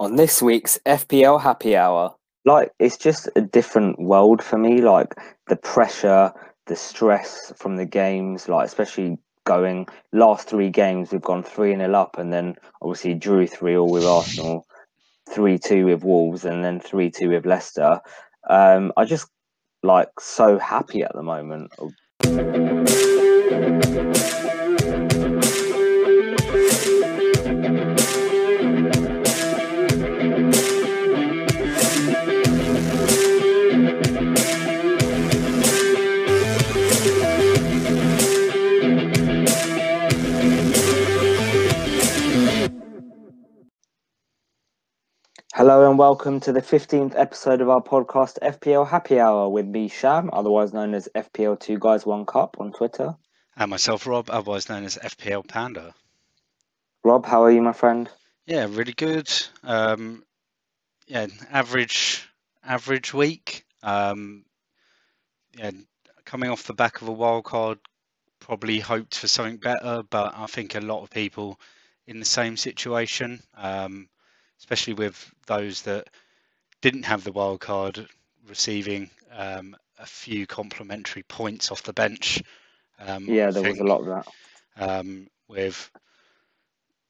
on this week's FPL Happy Hour. Like it's just a different world for me. Like the pressure, the stress from the games, like especially going last three games, we've gone three nil up, and then obviously drew three all with Arsenal, three two with Wolves, and then three two with Leicester. Um, I just like so happy at the moment. Hello and welcome to the 15th episode of our podcast, FPL Happy Hour, with me, Sham, otherwise known as FPL 2 Guys One Cup on Twitter. And myself, Rob, otherwise known as FPL Panda. Rob, how are you, my friend? Yeah, really good. Um, yeah, average average week. Um, yeah, coming off the back of a wild card, probably hoped for something better, but I think a lot of people in the same situation. Um, especially with those that didn't have the wild card receiving um, a few complimentary points off the bench. Um, yeah, there think, was a lot of that. Um, with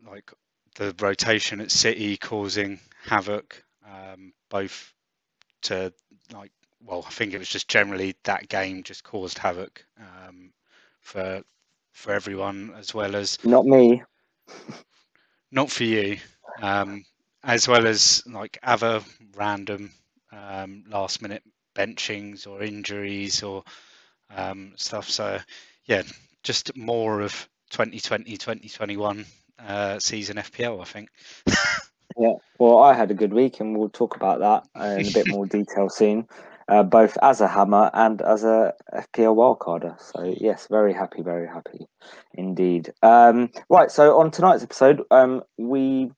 like the rotation at City causing havoc, um, both to like, well, I think it was just generally that game just caused havoc um, for for everyone as well as not me, not for you. Um, as well as like other random um, last minute benchings or injuries or um, stuff. So yeah, just more of 2020 2021 uh, season FPL, I think. yeah, well, I had a good week, and we'll talk about that in a bit more detail soon. Uh, both as a hammer and as a FPL wildcarder. So yes, very happy, very happy indeed. Um, right, so on tonight's episode, um, we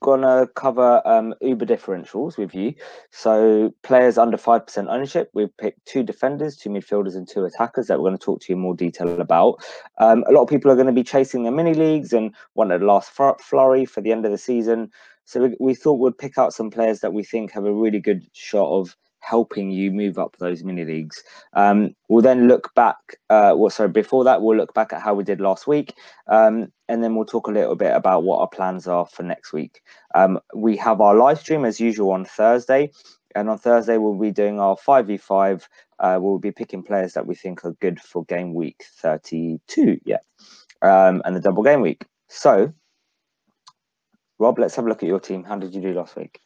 gonna cover um, Uber differentials with you. So players under five percent ownership. We've picked two defenders, two midfielders, and two attackers that we're going to talk to you in more detail about. Um, a lot of people are going to be chasing their mini leagues and want a last flurry for the end of the season. So we, we thought we'd pick out some players that we think have a really good shot of helping you move up those mini leagues. Um, we'll then look back. Uh, well, sorry, before that, we'll look back at how we did last week, um, and then we'll talk a little bit about what our plans are for next week. Um, we have our live stream as usual on Thursday, and on Thursday we'll be doing our five v five. Uh, we'll be picking players that we think are good for game week thirty-two. Yeah, um, and the double game week. So, Rob, let's have a look at your team. How did you do last week?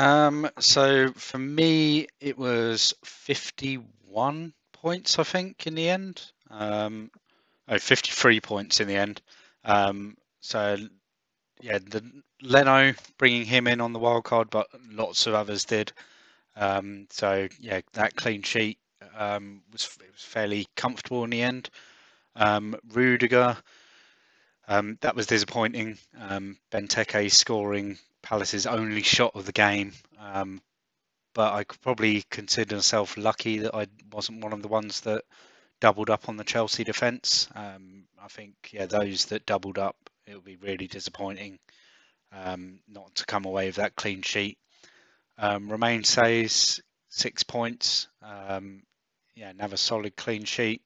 Um, so for me, it was 51 points, I think, in the end. Um, oh, 53 points in the end. Um, so yeah, the Leno bringing him in on the wild card, but lots of others did. Um, so yeah, that clean sheet um, was was fairly comfortable in the end. Um, Rudiger, um, that was disappointing. Um, Benteke scoring Palace's only shot of the game. Um, but I could probably consider myself lucky that I wasn't one of the ones that doubled up on the Chelsea defence. Um, I think, yeah, those that doubled up, it would be really disappointing um, not to come away with that clean sheet. Um, Romain Saiss six points. Um, yeah, another solid clean sheet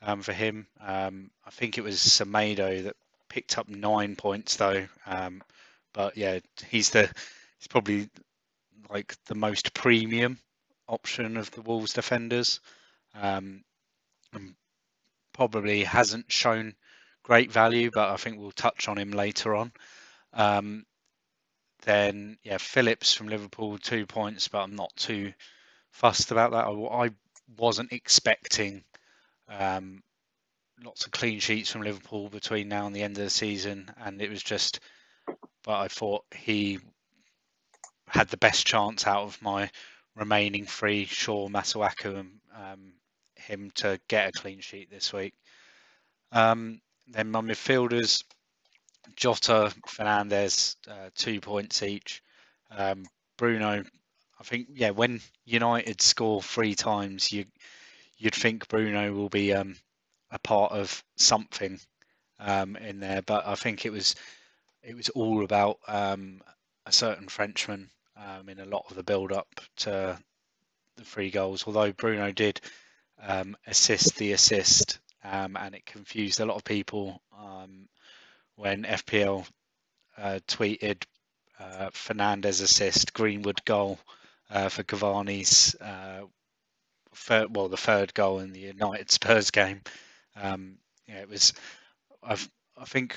um, for him. Um, I think it was Semedo that picked up nine points though. Um, but yeah, he's the he's probably like the most premium option of the Wolves defenders. Um, probably hasn't shown great value, but I think we'll touch on him later on. Um, then yeah, Phillips from Liverpool, two points, but I'm not too fussed about that. I, I wasn't expecting um, lots of clean sheets from Liverpool between now and the end of the season, and it was just but I thought he had the best chance out of my remaining three, Shaw, Masuaku, and um, him to get a clean sheet this week. Um, then my midfielders, Jota, Fernandes, uh, two points each. Um, Bruno, I think, yeah, when United score three times, you you'd think Bruno will be um, a part of something um, in there, but I think it was it was all about um, a certain Frenchman um, in a lot of the build up to the three goals. Although Bruno did um, assist the assist, um, and it confused a lot of people when FPL uh, tweeted uh, Fernandes assist, Greenwood goal uh, for Cavani's uh, third, well, the third goal in the United Spurs game. Um, yeah, it was. I've, I think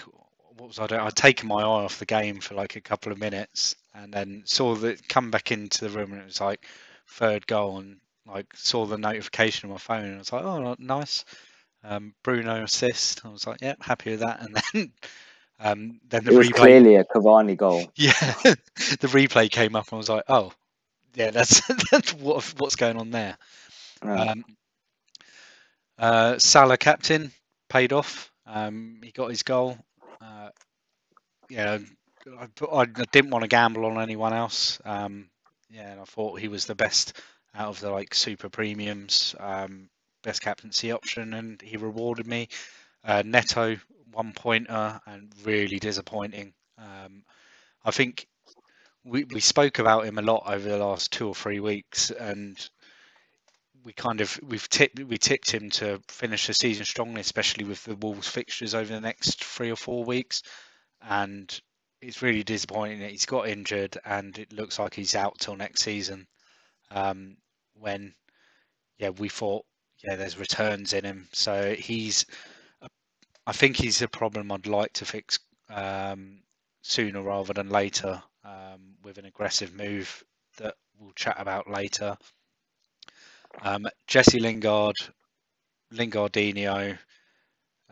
what was I doing? I'd taken my eye off the game for like a couple of minutes, and then saw the come back into the room, and it was like third goal, and like saw the notification on my phone, and I was like, oh, nice. Um, Bruno assist. I was like, yeah, happy with that. And then, um, then the it was replay. clearly a Cavani goal. Yeah, the replay came up, and I was like, oh, yeah, that's that's what what's going on there. Yeah. Um, uh, Salah captain paid off. Um, he got his goal. Uh, yeah, I, I didn't want to gamble on anyone else. Um, yeah, and I thought he was the best out of the like super premiums, um, best captaincy option, and he rewarded me. Uh, Neto one pointer and really disappointing. Um, I think we we spoke about him a lot over the last two or three weeks, and we kind of we've tipped we tipped him to finish the season strongly, especially with the Wolves fixtures over the next three or four weeks, and it's really disappointing that he's got injured and it looks like he's out till next season. Um, when yeah we thought yeah there's returns in him, so he's I think he's a problem I'd like to fix um, sooner rather than later um, with an aggressive move that we'll chat about later. Um, Jesse Lingard, Lingardinho,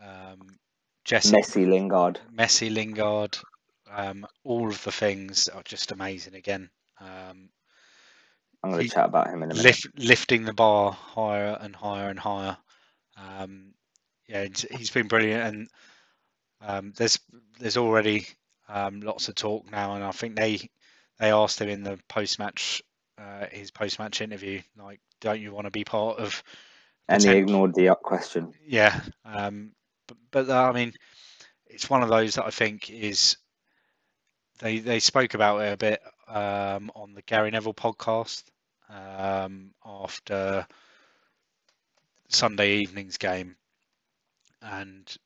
um, Jesse Messi, Lingard. Messi, Lingard, um, all of the things are just amazing again. Um, I'm going to chat about him in a minute. lift, lifting the bar higher and higher and higher. Um, yeah, he's been brilliant, and um, there's there's already um, lots of talk now, and I think they they asked him in the post match uh, his post match interview, like, don't you want to be part of? and he ignored the up question. Yeah, um, but, but uh, I mean, it's one of those that I think is they they spoke about it a bit um, on the Gary Neville podcast um, after Sunday evening's game, and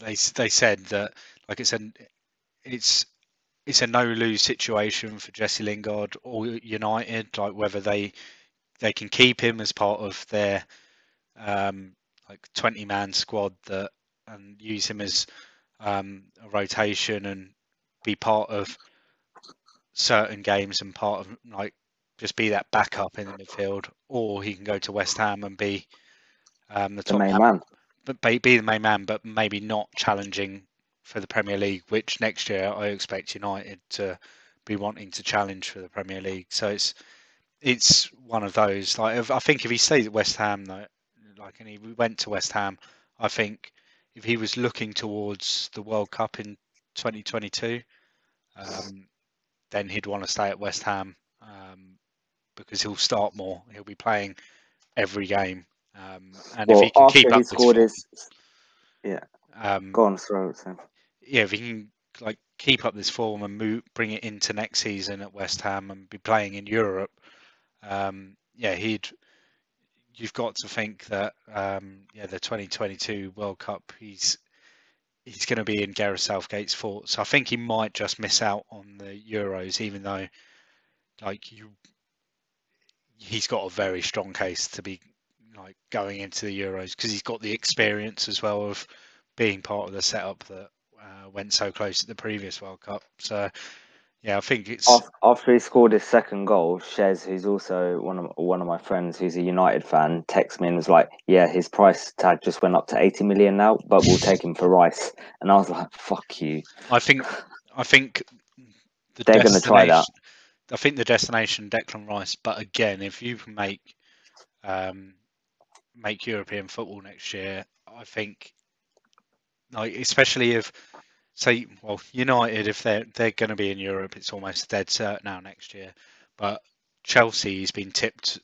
they they said that like I said, it's it's a no lose situation for Jesse Lingard or United, like whether they they can keep him as part of their um, like 20 man squad that and use him as um, a rotation and be part of certain games and part of like just be that backup in the midfield, or he can go to West Ham and be um, the The top main man, man. but be, be the main man, but maybe not challenging for the Premier League, which next year I expect United to be wanting to challenge for the Premier League. So it's it's one of those. Like if, I think if he stays at West Ham, though, like and he went to West Ham, I think if he was looking towards the World Cup in 2022, um, then he'd want to stay at West Ham um, because he'll start more. He'll be playing every game, um, and Well, if he can keep he up scored his. um, Go on, throw it. Yeah, if he can like keep up this form and move, bring it into next season at West Ham and be playing in Europe, um, yeah, he'd. You've got to think that um, yeah, the 2022 World Cup, he's he's going to be in Gareth Southgate's thoughts. I think he might just miss out on the Euros, even though like you, he's got a very strong case to be like going into the Euros because he's got the experience as well of being part of the setup that uh, went so close at the previous World Cup. So yeah, I think it's After he scored his second goal, Shez, who's also one of one of my friends, who's a United fan, texted me and was like, "Yeah, his price tag just went up to eighty million now, but we'll take him for Rice." And I was like, "Fuck you." I think I think the They're gonna try that. destination- I think the destination Declan Rice, but again, if you can make um, make European football next year, I think like especially if say well United if they're they're going to be in Europe, it's almost dead cert now next year. But Chelsea's been tipped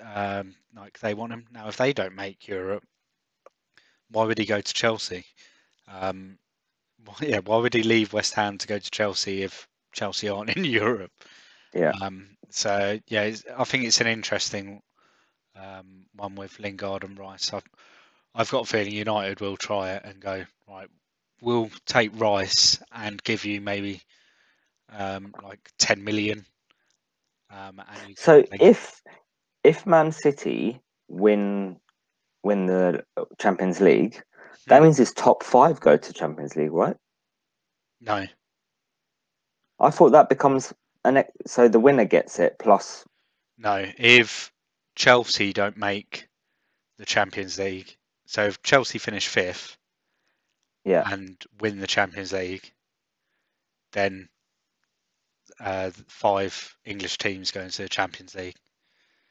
um, like they want him now. If they don't make Europe, why would he go to Chelsea? Um, why- yeah, why would he leave West Ham to go to Chelsea if Chelsea aren't in Europe. Yeah. Um, so yeah, it's, I think it's an interesting um, one with Lingard and Rice. I've I've got a feeling United will try it and go right. We'll take Rice and give you maybe um, like ten million. Um, So if if Man City win win the Champions League, that Hmm. means his top five go to Champions League, right? no, I thought that becomes an so the winner gets it plus. no, if Chelsea don't make the Champions League, so if Chelsea finish fifth Yeah. and win the Champions League, then uh, five English teams go into the Champions League.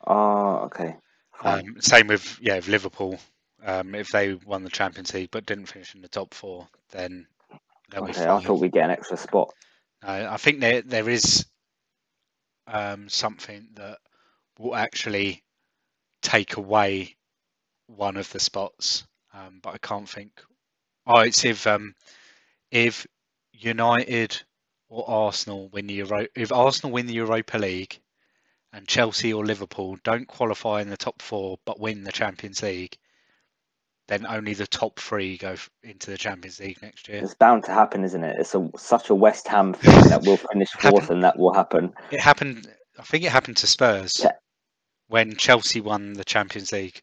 Oh, okay. Um, same with yeah, with Liverpool. Um, if they won the Champions League but didn't finish in the top four, then okay, I thought we'd get an extra spot. No, I think there there is um, something that will actually take away one of the spots, um, but I can't think. Oh, it's if um, if United or Arsenal win the Euro, if Arsenal win the Europa League, and Chelsea or Liverpool don't qualify in the top four but win the Champions League, then only the top three go f- into the Champions League next year. It's bound to happen, isn't it? It's a such a West Ham thing that will finish fourth, and that will happen. It happened. I think it happened to Spurs Yeah. when Chelsea won the Champions League.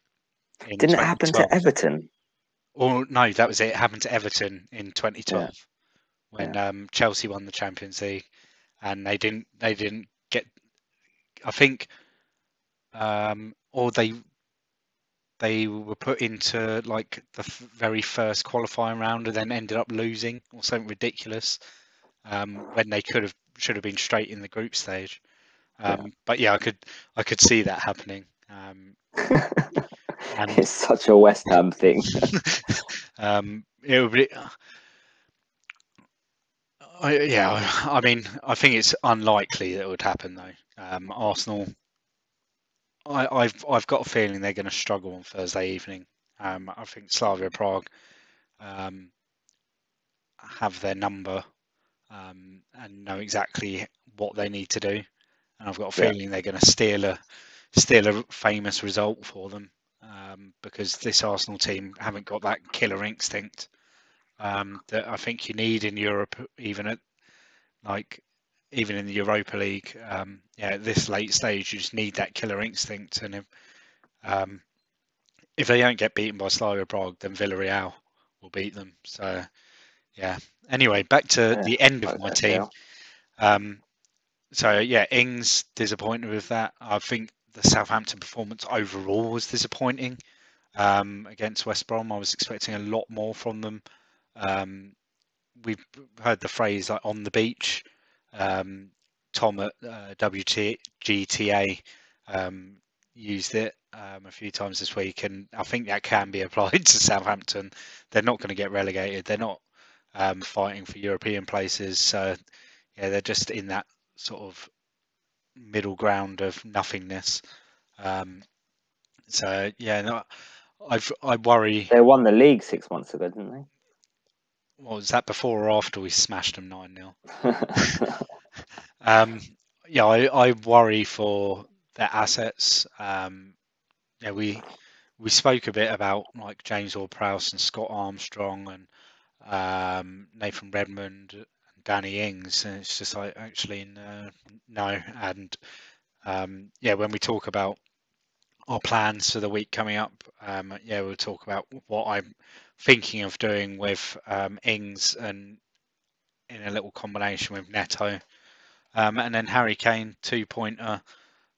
Didn't it happen to Everton? Or no, that was it. It happened to Everton in 2012 when um, Chelsea won the Champions League, and they didn't. They didn't get. I think, um, or they they were put into like the f- very first qualifying round and then ended up losing or something ridiculous um, when they could have should have been straight in the group stage. Yeah. Um, But yeah, I could I could see that happening. Um, And- it's such a West Ham thing. um, it would be, I, yeah, I mean, I think it's unlikely that it would happen though. Um, Arsenal, I, I've I've got a feeling they're going to struggle on Thursday evening. Um, I think Slavia Prague um, have their number um, and know exactly what they need to do, and I've got a Yeah. feeling they're going to steal a steal a famous result for them um, because this Arsenal team haven't got that killer instinct um, that I think you need in Europe, even at like even in the Europa League. Um, yeah, at this late stage, you just need that killer instinct, and if, um, if they don't get beaten by Slavia Prague, then Villarreal will beat them. So yeah. Anyway, back to Yeah, the end of my team. Um, so yeah, Ings disappointed with that. I think the Southampton performance overall was disappointing um, against West Brom. I was expecting a lot more from them. Um, we've heard the phrase like on the beach. Um, Tom at uh, WGTA um, used it um, a few times this week, and I think that can be applied to Southampton. They're not going to get relegated. They're not um, fighting for European places. So yeah, they're just in that sort of middle ground of nothingness. Um, so yeah, no, I've I worry. They won the league six months ago, didn't What was that before or after we smashed them nine 0? Um, yeah, I, I worry for their assets. Um, yeah, we we spoke a bit about like James Ward-Prowse and Scott Armstrong and um, Nathan Redmond Danny Ings, and it's just like actually no, no. And um, yeah, when we talk about our plans for the week coming up, um, yeah, we'll talk about what I'm thinking of doing with um, Ings and in a little combination with Neto. Um, and then Harry Kane, two pointer.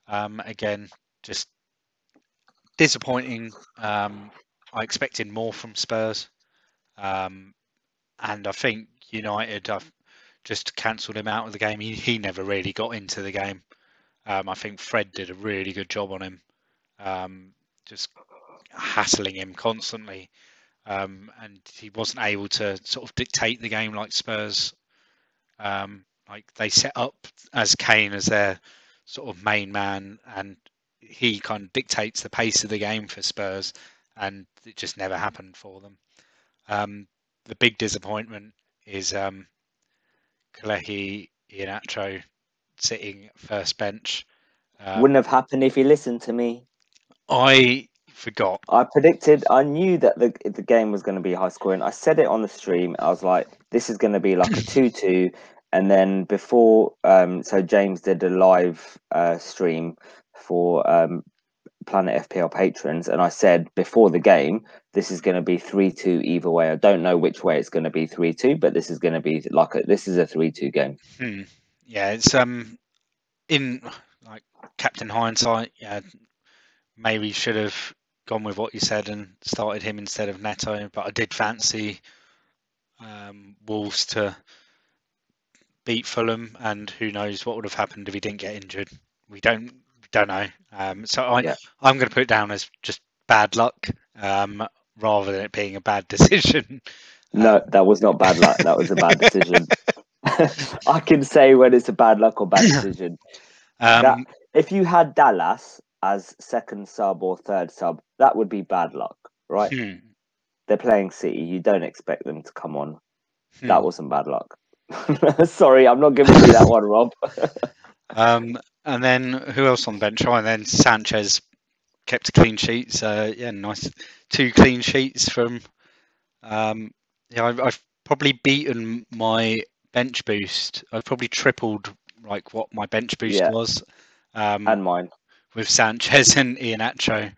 Um, again, just disappointing. Um, I expected more from Spurs. Um, and I think United, I've just cancelled him out of the game. He, he never really got into the game. Um, I think Fred did a really good job on him, um, just hassling him constantly. Um, and he wasn't able to sort of dictate the game like Spurs um, like they set up as Kane as their sort of main man, and he kind of dictates the pace of the game for Spurs, and it just never happened for them. Um, the big disappointment is um, Kelechi Iheanacho sitting first bench. Um, Wouldn't have happened if he listened to me. I forgot. I predicted, I knew that the the game was going to be high scoring. I said it on the stream. I was like, this is going to be like a 2 2. And then before, um, so James did a live uh, stream for um, Planet FPL patrons. And I said before the game, this is going to be 3 2 either way. I don't know which way it's going to be 3 2, but this is going to be like a, this is a 3 2 game. Hmm. Yeah, it's um in like Captain Hindsight. Yeah, maybe should have gone with what you said and started him instead of Neto. But I did fancy um, Wolves to beat Fulham, and who knows what would have happened if he didn't get injured. We don't don't know. Um, so I Yeah. I'm going to put it down as just bad luck um, rather than it being a bad decision. No, that was not bad luck. That was a bad decision. I can say when it's a bad luck or bad decision. Um, If you had Dallas as second sub or third sub, that would be bad luck, right? hmm, They're playing City. You don't expect them to come on. hmm. That wasn't bad luck. Sorry, I'm not giving you that one, Rob. Um, and then who else on the bench? Oh, and then Sanchez kept a clean sheet. So yeah, nice two clean sheets from. Um, yeah, I've, I've probably beaten my bench boost. I've probably tripled like what my bench boost Yeah. was um, and mine. with Sanchez and Iheanacho.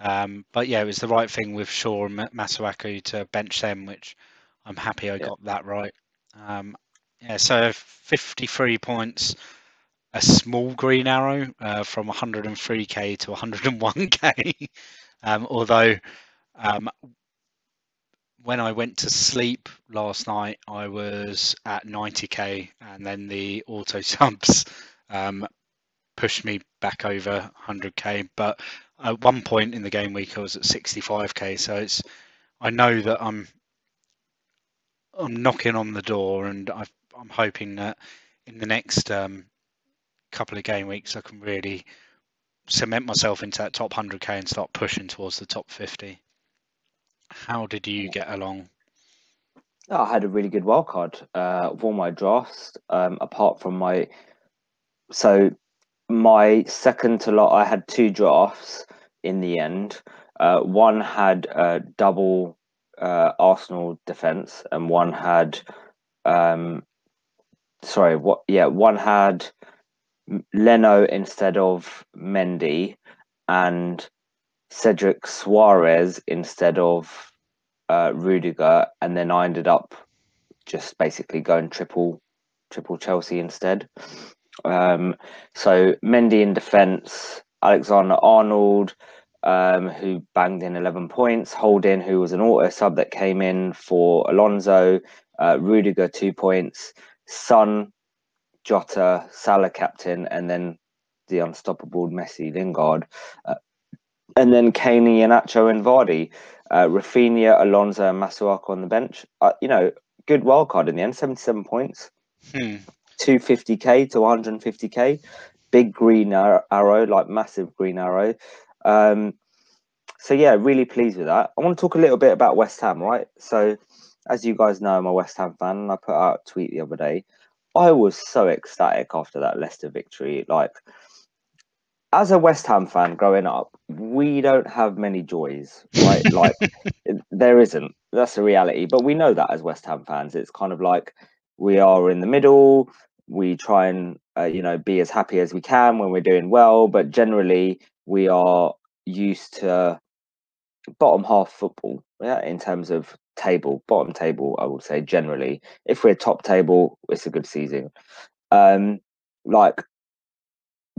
Um, but yeah, it was the right thing with Shaw and Masuaku to bench them, which I'm happy I Yeah. got that right. Um, yeah, so 53 points, a small green arrow uh, from 103k to 101k. um, although um, when I went to sleep last night, I was at 90k, and then the auto subs um, pushed me back over 100k. But at one point in the game week, I was at 65k. So it's I know that I'm I'm knocking on the door, and i I'm hoping that in the next um, couple of game weeks, I can really cement myself into that top 100k and start pushing towards the top 50. How did you get along? Oh, I had a really good wild card uh, of all my drafts, um, apart from my. So, my second to lot, I had two drafts in the end. Uh, one had uh, double uh, Arsenal defense, and one had. Um, sorry, what? Yeah, one had Leno instead of Mendy, and Cedric Soares instead of uh, Rudiger, and then I ended up just basically going triple, triple Chelsea instead. Um, so Mendy in defence, Alexander Arnold, um, who banged in 11 points, Holding, who was an auto sub that came in for Alonso, uh, Rudiger two points, Son, Jota, Salah captain, and then the unstoppable Messi Lingard. Uh, and then Kane, Iheanacho, and Vardy uh, Raphinha, Alonso, and Masuaku on the bench. Uh, you know, good wild card in the end. Seventy-seven points, Hmm. two fifty k to one hundred fifty k. Big green arrow, like massive green arrow. Um, so yeah, really pleased with that. I want to talk a little bit about West Ham, right? So, as you guys know, I'm a West Ham fan, and I put out a tweet the other day. I was so ecstatic after that Leicester victory. Like, as a West Ham fan growing up, we don't have many joys, right? like, there isn't. That's the reality. But we know that as West Ham fans, it's kind of like we are in the middle. We try and uh, you know be as happy as we can when we're doing well, but generally we are used to bottom half football. Yeah, in terms of table, bottom table, I would say generally. If we're top table, it's a good season. Um, like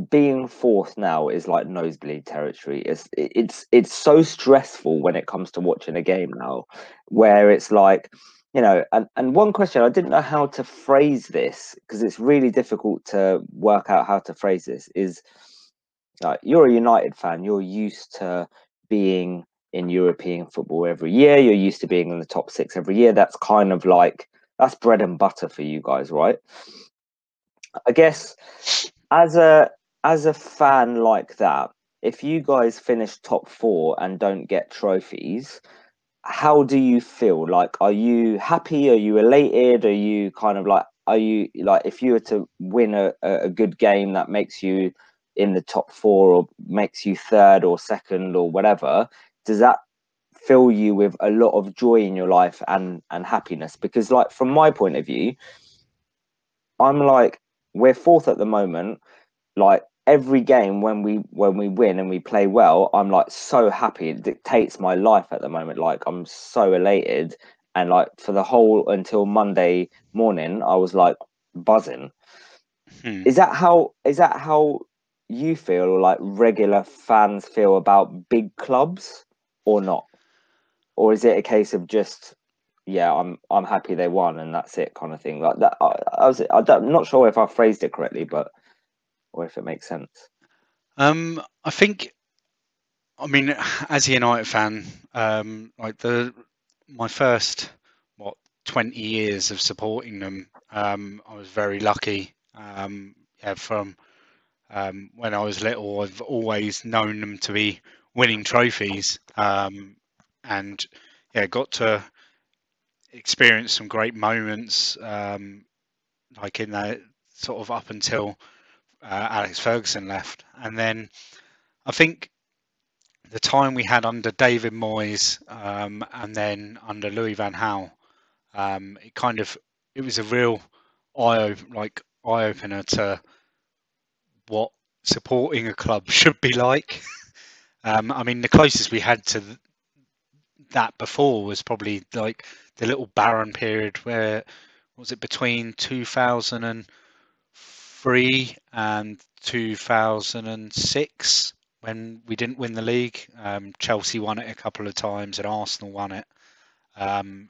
being fourth now is like nosebleed territory. It's it's it's so stressful when it comes to watching a game now, where it's like, you know, and and one question I didn't know how to phrase this because it's really difficult to work out how to phrase this is like you're a United fan, you're used to being in European football every year, you're used to being in the top six every year. That's kind of like that's bread and butter for you guys, right? I guess as a as a fan like that, if you guys finish top four and don't get trophies, how do you feel? Like, are you happy? Are you elated? Are you kind of like are you like if you were to win a, a good game that makes you in the top four or makes you third or second or whatever, does that fill you with a lot of joy in your life and and happiness? Because like from my point of view, I'm like we're fourth at the moment. Like every game when we when we win and we play well, I'm like so happy. It dictates my life at the moment. Like I'm so elated. And like for the whole until Monday morning, I was like buzzing. Hmm. Is that how is that how you feel like regular fans feel about big clubs or not? Or is it a case of just yeah, I'm I'm happy they won and that's it kind of thing? Like that I, I was I'm not sure if I phrased it correctly, but or if it makes sense. Um, I think, I mean, as a United fan, um, like the my first what twenty years of supporting them, um, I was very lucky. Um, yeah, from um, when I was little, I've always known them to be winning trophies, um, and yeah, got to experience some great moments, um, like in that sort of up until uh, Alex Ferguson left, and then I think the time we had under David Moyes um, and then under Louis Van Gaal, um, it kind of it was a real eye like eye opener to what supporting a club should be like. Um, I mean, the closest we had to th- that before was probably like the little barren period where was it between 2003 and 2006 when we didn't win the league. Um, Chelsea won it a couple of times and Arsenal won it. Um,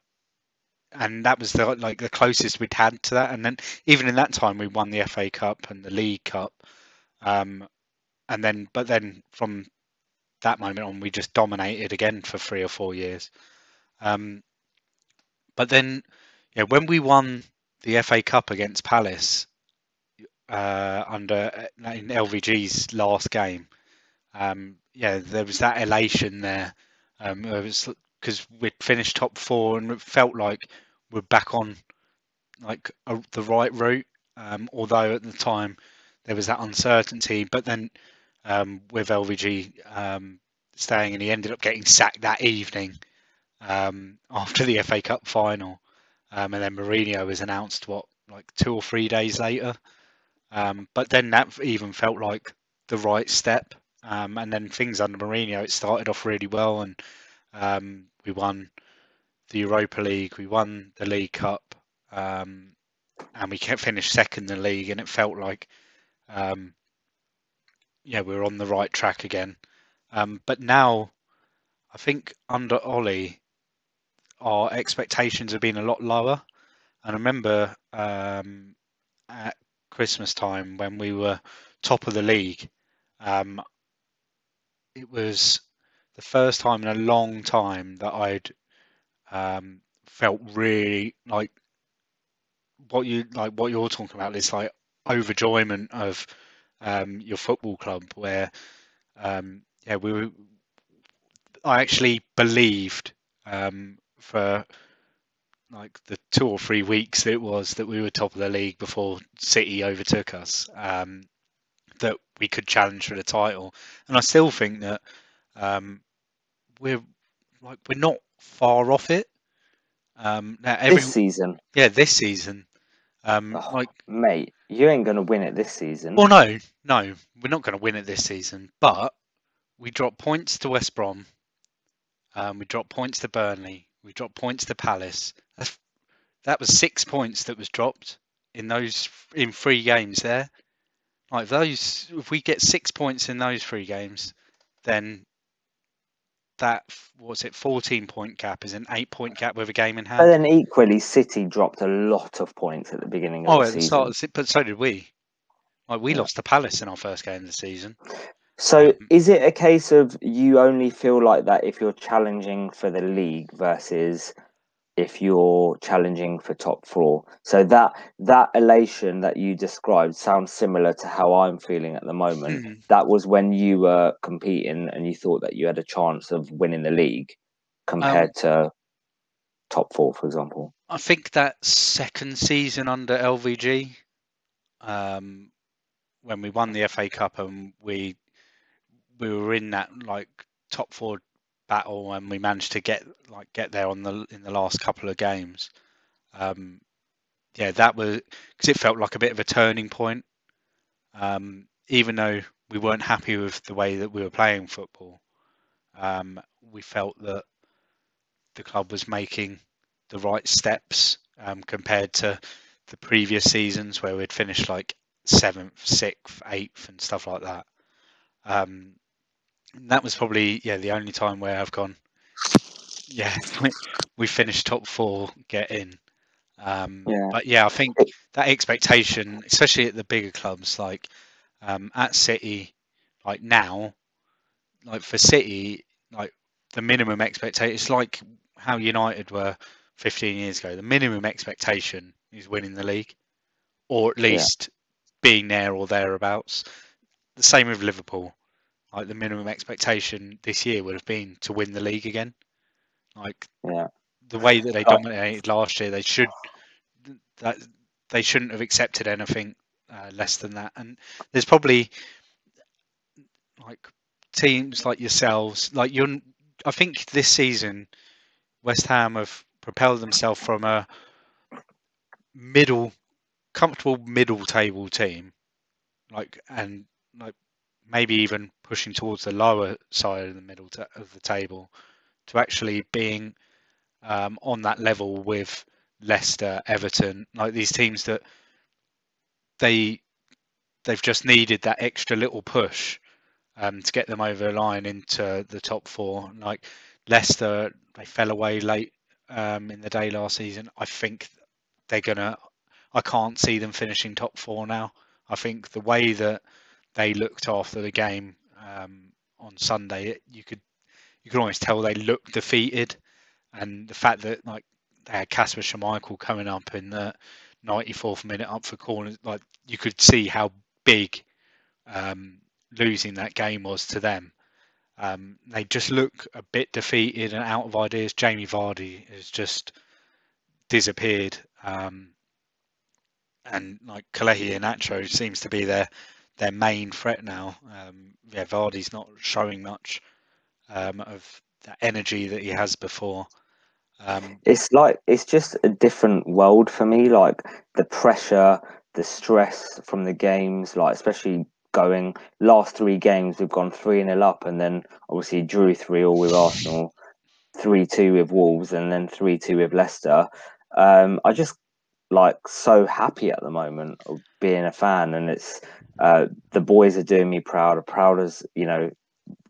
and that was the like the closest we'd had to that. And then even in that time, we won the FA Cup and the League Cup. Um, and then, but then from that moment on, we just dominated again for three or four years. Um, but then, yeah, when we won the FA Cup against Palace uh, under in LVG's last game, um, yeah, there was that elation there. Um, it was because we'd finished top four and it felt like we're back on like a, the right route. Um, although at the time there was that uncertainty, but then um, with LVG um, staying, and he ended up getting sacked that evening um, after the FA Cup final, um, and then Mourinho was announced what like two or three days later. Um, but then that even felt like the right step, um, and then things under Mourinho it started off really well, and we won the Europa League, we won the League Cup, and we finished second in the league, and it felt like um, yeah we were on the right track again. Um, but now, I think under Ole, our expectations have been a lot lower. And I remember um, at Christmas time when we were top of the league, um, it was the first time in a long time that I'd um, felt really like what you like what you're talking about this like overjoyment of um, your football club where um, yeah we were I actually believed um, for like the two or three weeks it was that we were top of the league before City overtook us um, that we could challenge for the title. And I still think that um, we're like we're not far off it. Um, now every this season, yeah this season. Um, Oh, like mate, you ain't gonna win it this season. Well, no, no, we're not going to win it this season. But we dropped points to West Brom. Um, we dropped points to Burnley. We dropped points to Palace. That's, that was six points that was dropped in those in three games there. Like those, if we get six points in those three games, then that what's it? Fourteen point gap is an eight point gap with a game in hand. But then equally, City dropped a lot of points at the beginning of oh, the season. start, of but so did we. Like we Yeah. lost to Palace in our first game of the season. So Um, is it a case of you only feel like that if you're challenging for the league versus if you're challenging for top four? So that that elation that you described sounds similar to how I'm feeling at the moment. Hmm. That was when you were competing and you thought that you had a chance of winning the league compared to top four, for example. I think that second season under LVG, um, when we won the FA Cup and we we were in that like top four battle and we managed to get like get there on the in the last couple of games. Um, yeah, that was because it felt like a bit of a turning point. Um, even though we weren't happy with the way that we were playing football, um, we felt that the club was making the right steps um, compared to the previous seasons where we'd finished like seventh, sixth, eighth, and stuff like that. Um, that was probably yeah the only time where I've gone. Yeah, we finished top four, get in. Um, Yeah. But yeah, I think that expectation, especially at the bigger clubs like um, at City, like now, like for City, like the minimum expectation, it's like how United were 15 years ago. The minimum expectation is winning the league, or at Yeah. least being there or thereabouts. The same with Liverpool. Like the minimum expectation this year would have been to win the league again. Like Yeah. the way that they dominated last year, they should that they shouldn't have accepted anything uh, less than that. And there's probably like teams like yourselves, like you're. I think this season, West Ham have propelled themselves from a middle, comfortable middle table team, like and like maybe even pushing towards the lower side of the middle ta- of the table, to actually being um, on that level with Leicester, Everton, like these teams that they they've just needed that extra little push um, to get them over the line into the top four. Like Leicester, they fell away late um, in the day last season. I think they're gonna. I can't see them finishing top four now. I think the way that they looked after the game um, on Sunday, you could you could almost tell they looked defeated, and the fact that like they had Kasper Schmeichel coming up in the 94th minute up for corners, like you could see how big um, losing that game was to them. Um, they just look a bit defeated and out of ideas. Jamie Vardy has just disappeared, um, and like Kelechi Iheanacho seems to be their their main threat now. Um, yeah, Vardy's not showing much um, of that energy that he has before. Um, It's like it's just a different world for me. Like the pressure, the stress from the games, like especially going last three games, we've gone three 0 up, and then obviously drew three all with Arsenal, three two with Wolves, and then three two with Leicester. Um, I just like so happy at the moment of being a fan, and it's uh, the boys are doing me proud. Proud as you know,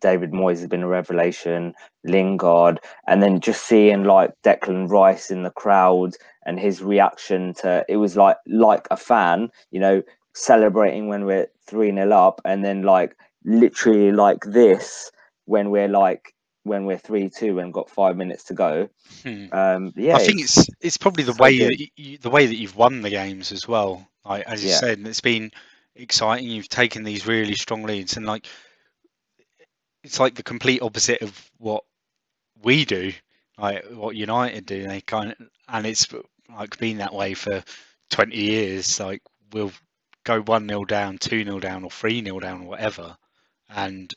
David Moyes has been a revelation. Lingard, and then just seeing like Declan Rice in the crowd and his reaction to it was like like a fan, you know, celebrating when we're three 0 up, and then like literally like this when we're like when we're three two and got five minutes to go. hmm. Um, yeah, I think it's it's probably the so way good. that you, you- the way that you've won the games as well. Like as you Yeah. said, it's been exciting. You've taken these really strong leads, and like it's like the complete opposite of what we do, like what United do. They kind of, and it's like been that way for twenty years. Like we'll go one 0 down, two 0 down, or three 0 down, or whatever, and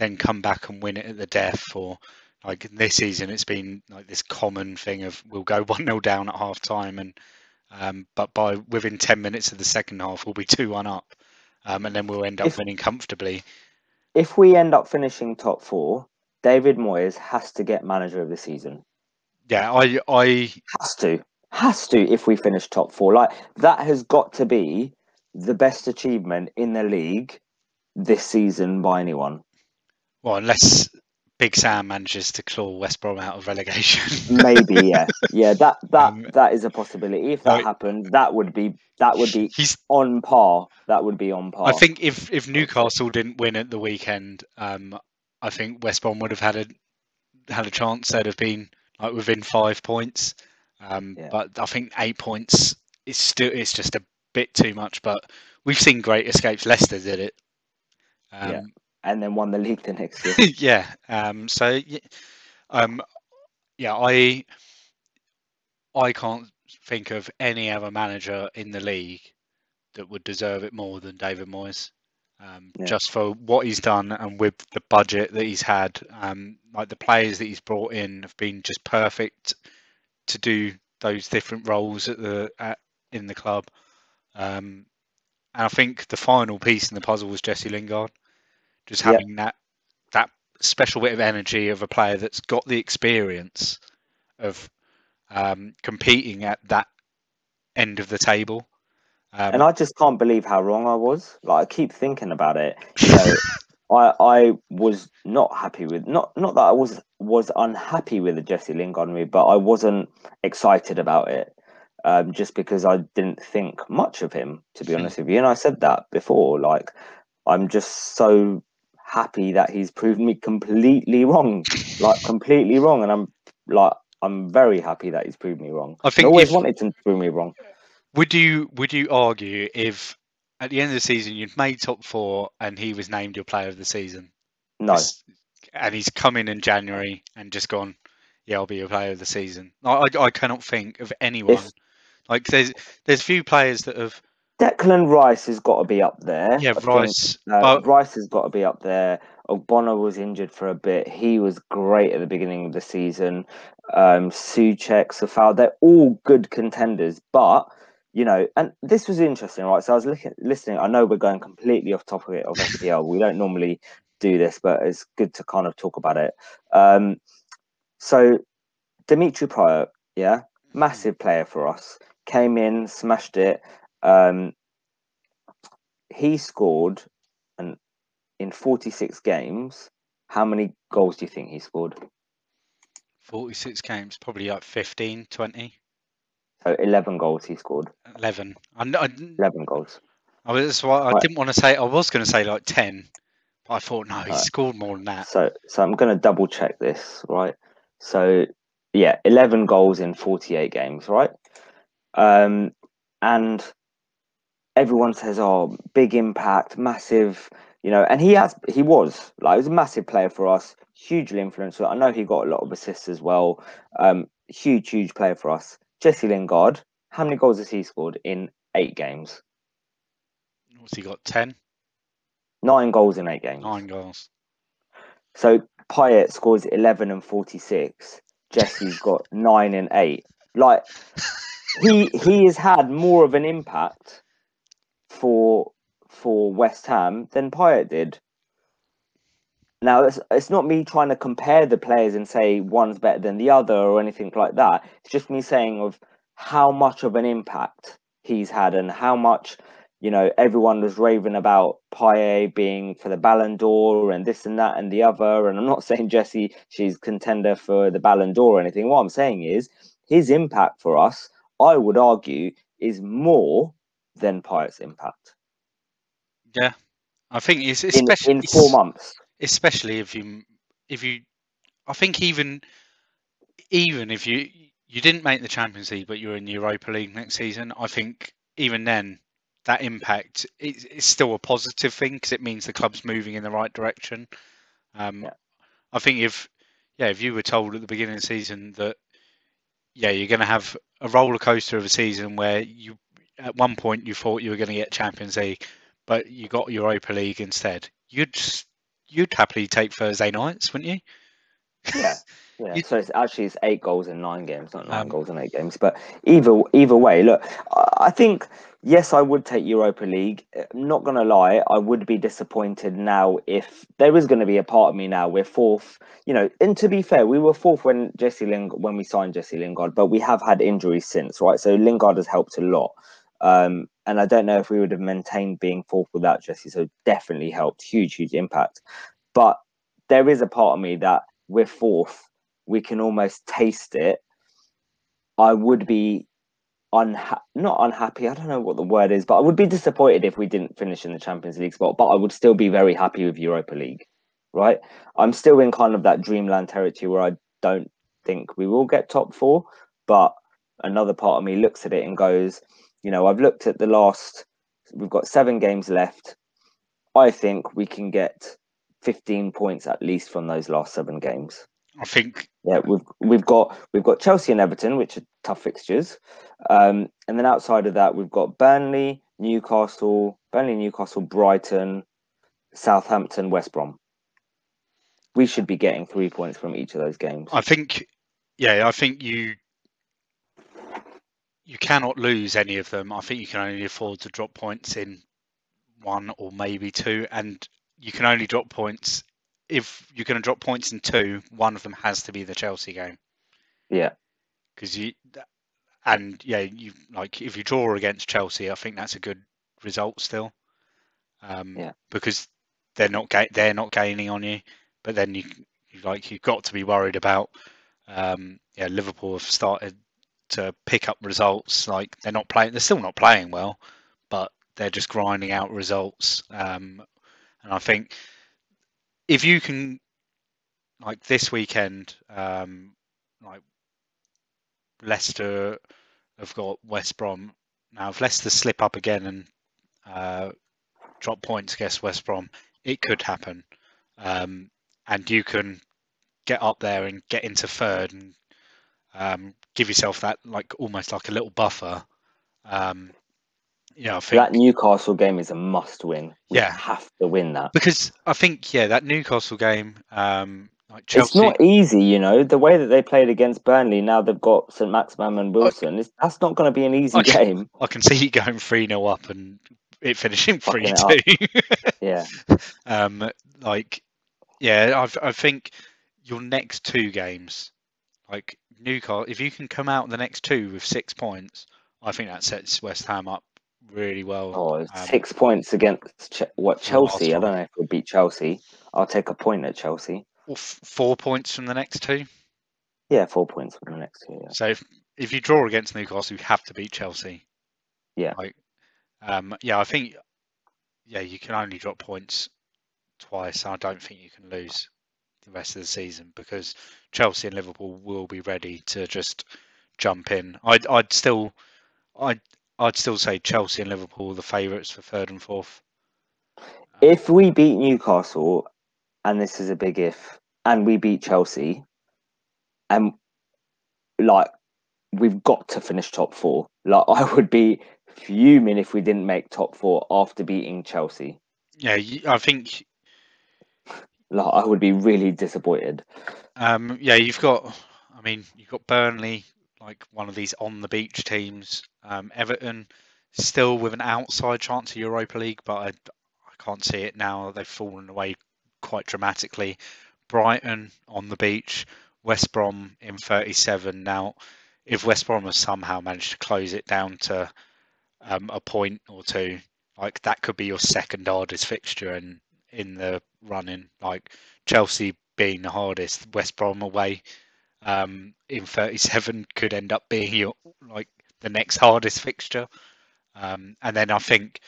then come back and win it at the death or like this season it's been like this common thing of we'll go 1-0 down at half time and um, but by within 10 minutes of the second half we'll be 2-1 up um, and then we'll end up If- winning comfortably if we end up finishing top four, David Moyes has to get manager of the season. yeah I I Has to, has to. If we finish top four, like that has got to be the best achievement in the league this season by anyone. Well unless Big Sam manages to claw West Brom out of relegation Maybe, yeah, yeah. That that Um, that is a possibility. If that no, happens, that would be that would be he's on par. That would be on par. I think if if Newcastle didn't win at the weekend, um, I think West Brom would have had a had a chance. They'd have been like within five points. Um, Yeah. But I think eight points is still it's just a bit too much. But we've seen great escapes. Leicester did it. Um, Yeah. And then won the league the next year. yeah. Um, so um, yeah, I I can't think of any other manager in the league that would deserve it more than David Moyes. Um, Yeah. Just for what he's done and with the budget that he's had, um, like the players that he's brought in have been just perfect to do those different roles at the at, in the club. Um, and I think the final piece in the puzzle was Jesse Lingard, just Yeah. having that that special bit of energy of a player that's got the experience of um, competing at that end of the table. Um, and I just can't believe how wrong I was. Like I keep thinking about it. You know, I I was not happy with not not that I was was unhappy with the Jesse Lingard move, but I wasn't excited about it. Um, just because I didn't think much of him, to be Hmm. honest with you. And I said that before. Like I'm just so happy that he's proven me completely wrong. like completely wrong. And I'm like I'm very happy that he's proved me wrong. I I always if- wanted to prove me wrong. Would you would you argue if at the end of the season you'd made top four and he was named your player of the season? No. And he's come in in January and just gone, yeah, I'll be your player of the season. I I, I cannot think of anyone. like there's there's few players that have Declan Rice has got to be up there. yeah I think. Rice. Uh, but Rice has got to be up there. Ogbonna was injured for a bit. He was great at the beginning of the season. Um, Soucek, Safal, they're all good contenders. But, you know, and this was interesting, right? So I was looking, listening. I know we're going completely off topic of FPL. we don't normally do this, but it's good to kind of talk about it. Um, so Dimitri Payet, yeah, massive player for us. Came in, smashed it. Um, he scored an in 46 games. How many goals do you think he scored? 46 games, probably like 15, 20, So 11 goals he scored. 11. I, I, 11 goals. I was why I Right. didn't want to say I was going to say like 10, but I thought no, he Right. scored more than that. So so I'm going to double check this, right? So yeah, 11 goals in 48 games, right? Um and everyone says oh, big impact, massive, you know, and he has he was like he was a massive player for us, hugely influential. I know he got a lot of assists as well. Um huge huge player for us. Jesse Lingard, how many goals has he scored in 8 games? What's he got? 10, 9 goals in 8 games. 9 goals. So Payet scores 11 and 46. Jesse's got 9 and 8. Like he he has had more of an impact for for West Ham than Payet did. Now it's it's not me trying to compare the players and say one's better than the other or anything like that. It's just me saying of how much of an impact he's had and how much you know, everyone was raving about Payet being for the Ballon d'Or and this and that and the other. And I'm not saying Jesse, she's contender for the Ballon d'Or or anything. What I'm saying is his impact for us, I would argue, is more than Payet's impact Yeah, I think it's in, especially in four months. especially if you if you I think even even if you you didn't make the Champions League but you're in the Europa League next season, I think even then that impact is, is still a positive thing because it means the club's moving in the right direction. Um, Yeah. I think if yeah if you were told at the beginning of the season that yeah you're going to have a roller coaster of a season where you at one point you thought you were going to get Champions League but you got Europa League instead, you'd you'd happily take Thursday nights, wouldn't you? Yeah. Yeah, so it's actually it's eight goals in nine games, not nine Um, goals in eight games. But either either way, look, I think yes, I would take Europa League. I'm not gonna lie, I would be disappointed now if there is going to be a part of me now. We're fourth, you know. And to be fair, we were fourth when Jesse Ling when we signed Jesse Lingard, but we have had injuries since, right? So Lingard has helped a lot. Um, and I don't know if we would have maintained being fourth without Jesse. So definitely helped, huge, huge impact. But there is a part of me that we're fourth we can almost taste it. I would be unha- not unhappy. I don't know what the word is, but I would be disappointed if we didn't finish in the Champions League spot. But I would still be very happy with Europa League. Right? I'm still in kind of that dreamland territory where I don't think we will get top four, but another part of me looks at it and goes, you know, I've looked at the last. We've got seven games left. I think we can get 15 points at least from those last seven games. I think Yeah, we've we've got we've got Chelsea and Everton, which are tough fixtures, um, and then outside of that, we've got Burnley, Newcastle, Burnley, Newcastle, Brighton, Southampton, West Brom. We should be getting three points from each of those games. I think yeah, I think you you cannot lose any of them. I think you can only afford to drop points in one or maybe two, and you can only drop points if you're going to drop points in two. One of them has to be the Chelsea game Yeah, because you and yeah, you like if you draw against Chelsea, I think that's a good result still. Um, Yeah. because they're not ga- they're not gaining on you, but then you, you like you've got to be worried about. Um, yeah, Liverpool have started to pick up results. Like they're not playing, they're still not playing well, but they're just grinding out results. Um, and I think if you can, like this weekend, um, like Leicester have got West Brom. Now, if Leicester slip up again and uh, drop points against West Brom, it could happen. Um, and you can get up there and get into third and um, give yourself that like almost like a little buffer. Um, yeah, I think that Newcastle game is a must-win. We Yeah. have to win that. because I think yeah that Newcastle game, um, like It's not easy, you know. The way that they played against Burnley, now they've got St Maximin and Wilson. It's, that's not going to be an easy Okay. game. I can see you going three 0 up and it finishing three two. Yeah, um, like yeah, I I think your next two games, like Newcastle, if you can come out the next two with six points, I think that sets West Ham up really well. oh, Um, six points against Ch- what Chelsea? I don't know if we'll beat Chelsea. I'll take a point at Chelsea. or f- four points from the next two. Yeah, four points from the next two. Yeah. So if, if you draw against Newcastle, you have to beat Chelsea. Yeah. Like, um, yeah, I think, yeah, you can only drop points twice. I don't think you can lose the rest of the season because Chelsea and Liverpool will be ready to just jump in. I'd, I'd still, I'd, I'd still say Chelsea and Liverpool are the favourites for third and fourth. If we beat Newcastle, and this is a big if, and we beat Chelsea, and like we've got to finish top four. Like I would be fuming if we didn't make top four after beating Chelsea. Yeah, I think Like I would be really disappointed. Um, yeah, you've got. I mean, you've got Burnley, like one of these on the beach teams. Um, Everton, still with an outside chance of Europa League, but I, I can't see it now. They've fallen away quite dramatically. Brighton on the beach, West Brom in 37. Now, if West Brom has somehow managed to close it down to um, a point or two, like that could be your second hardest fixture in in the running. Like Chelsea being the hardest, West Brom away um, in 37 could end up being your like the next hardest fixture. Um, and then I think,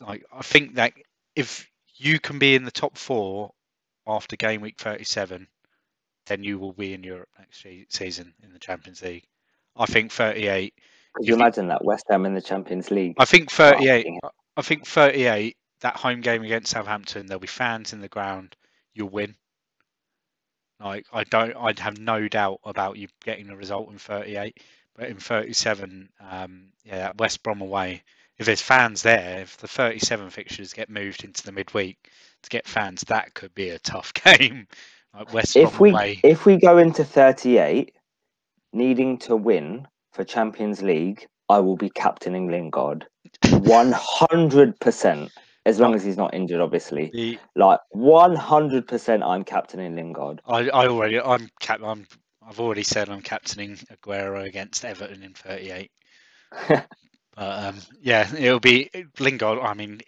like I think that if you can be in the top four after game week 37, then you will be in Europe next season in the Champions League. I think 38. Could you you- imagine that West Ham in the Champions League? I think 38. I think 38. That home game against Southampton, there'll be fans in the ground. You'll win. Like I don't, I'd have no doubt about you getting the result in 38. But in 37, um, yeah, West Brom away. If there's fans there, if the 37 fixtures get moved into the midweek to get fans, that could be a tough game. Like West if Brom we away. if we go into 38 needing to win for Champions League, I will be captaining Lingard 100% as long as he's not injured obviously. The, Like 100% I'm captaining Lingard. I, I already, I'm cap, I'm, I've already said I'm captaining Aguero against Everton in 38. But um, yeah, it'll be Lingard. I mean,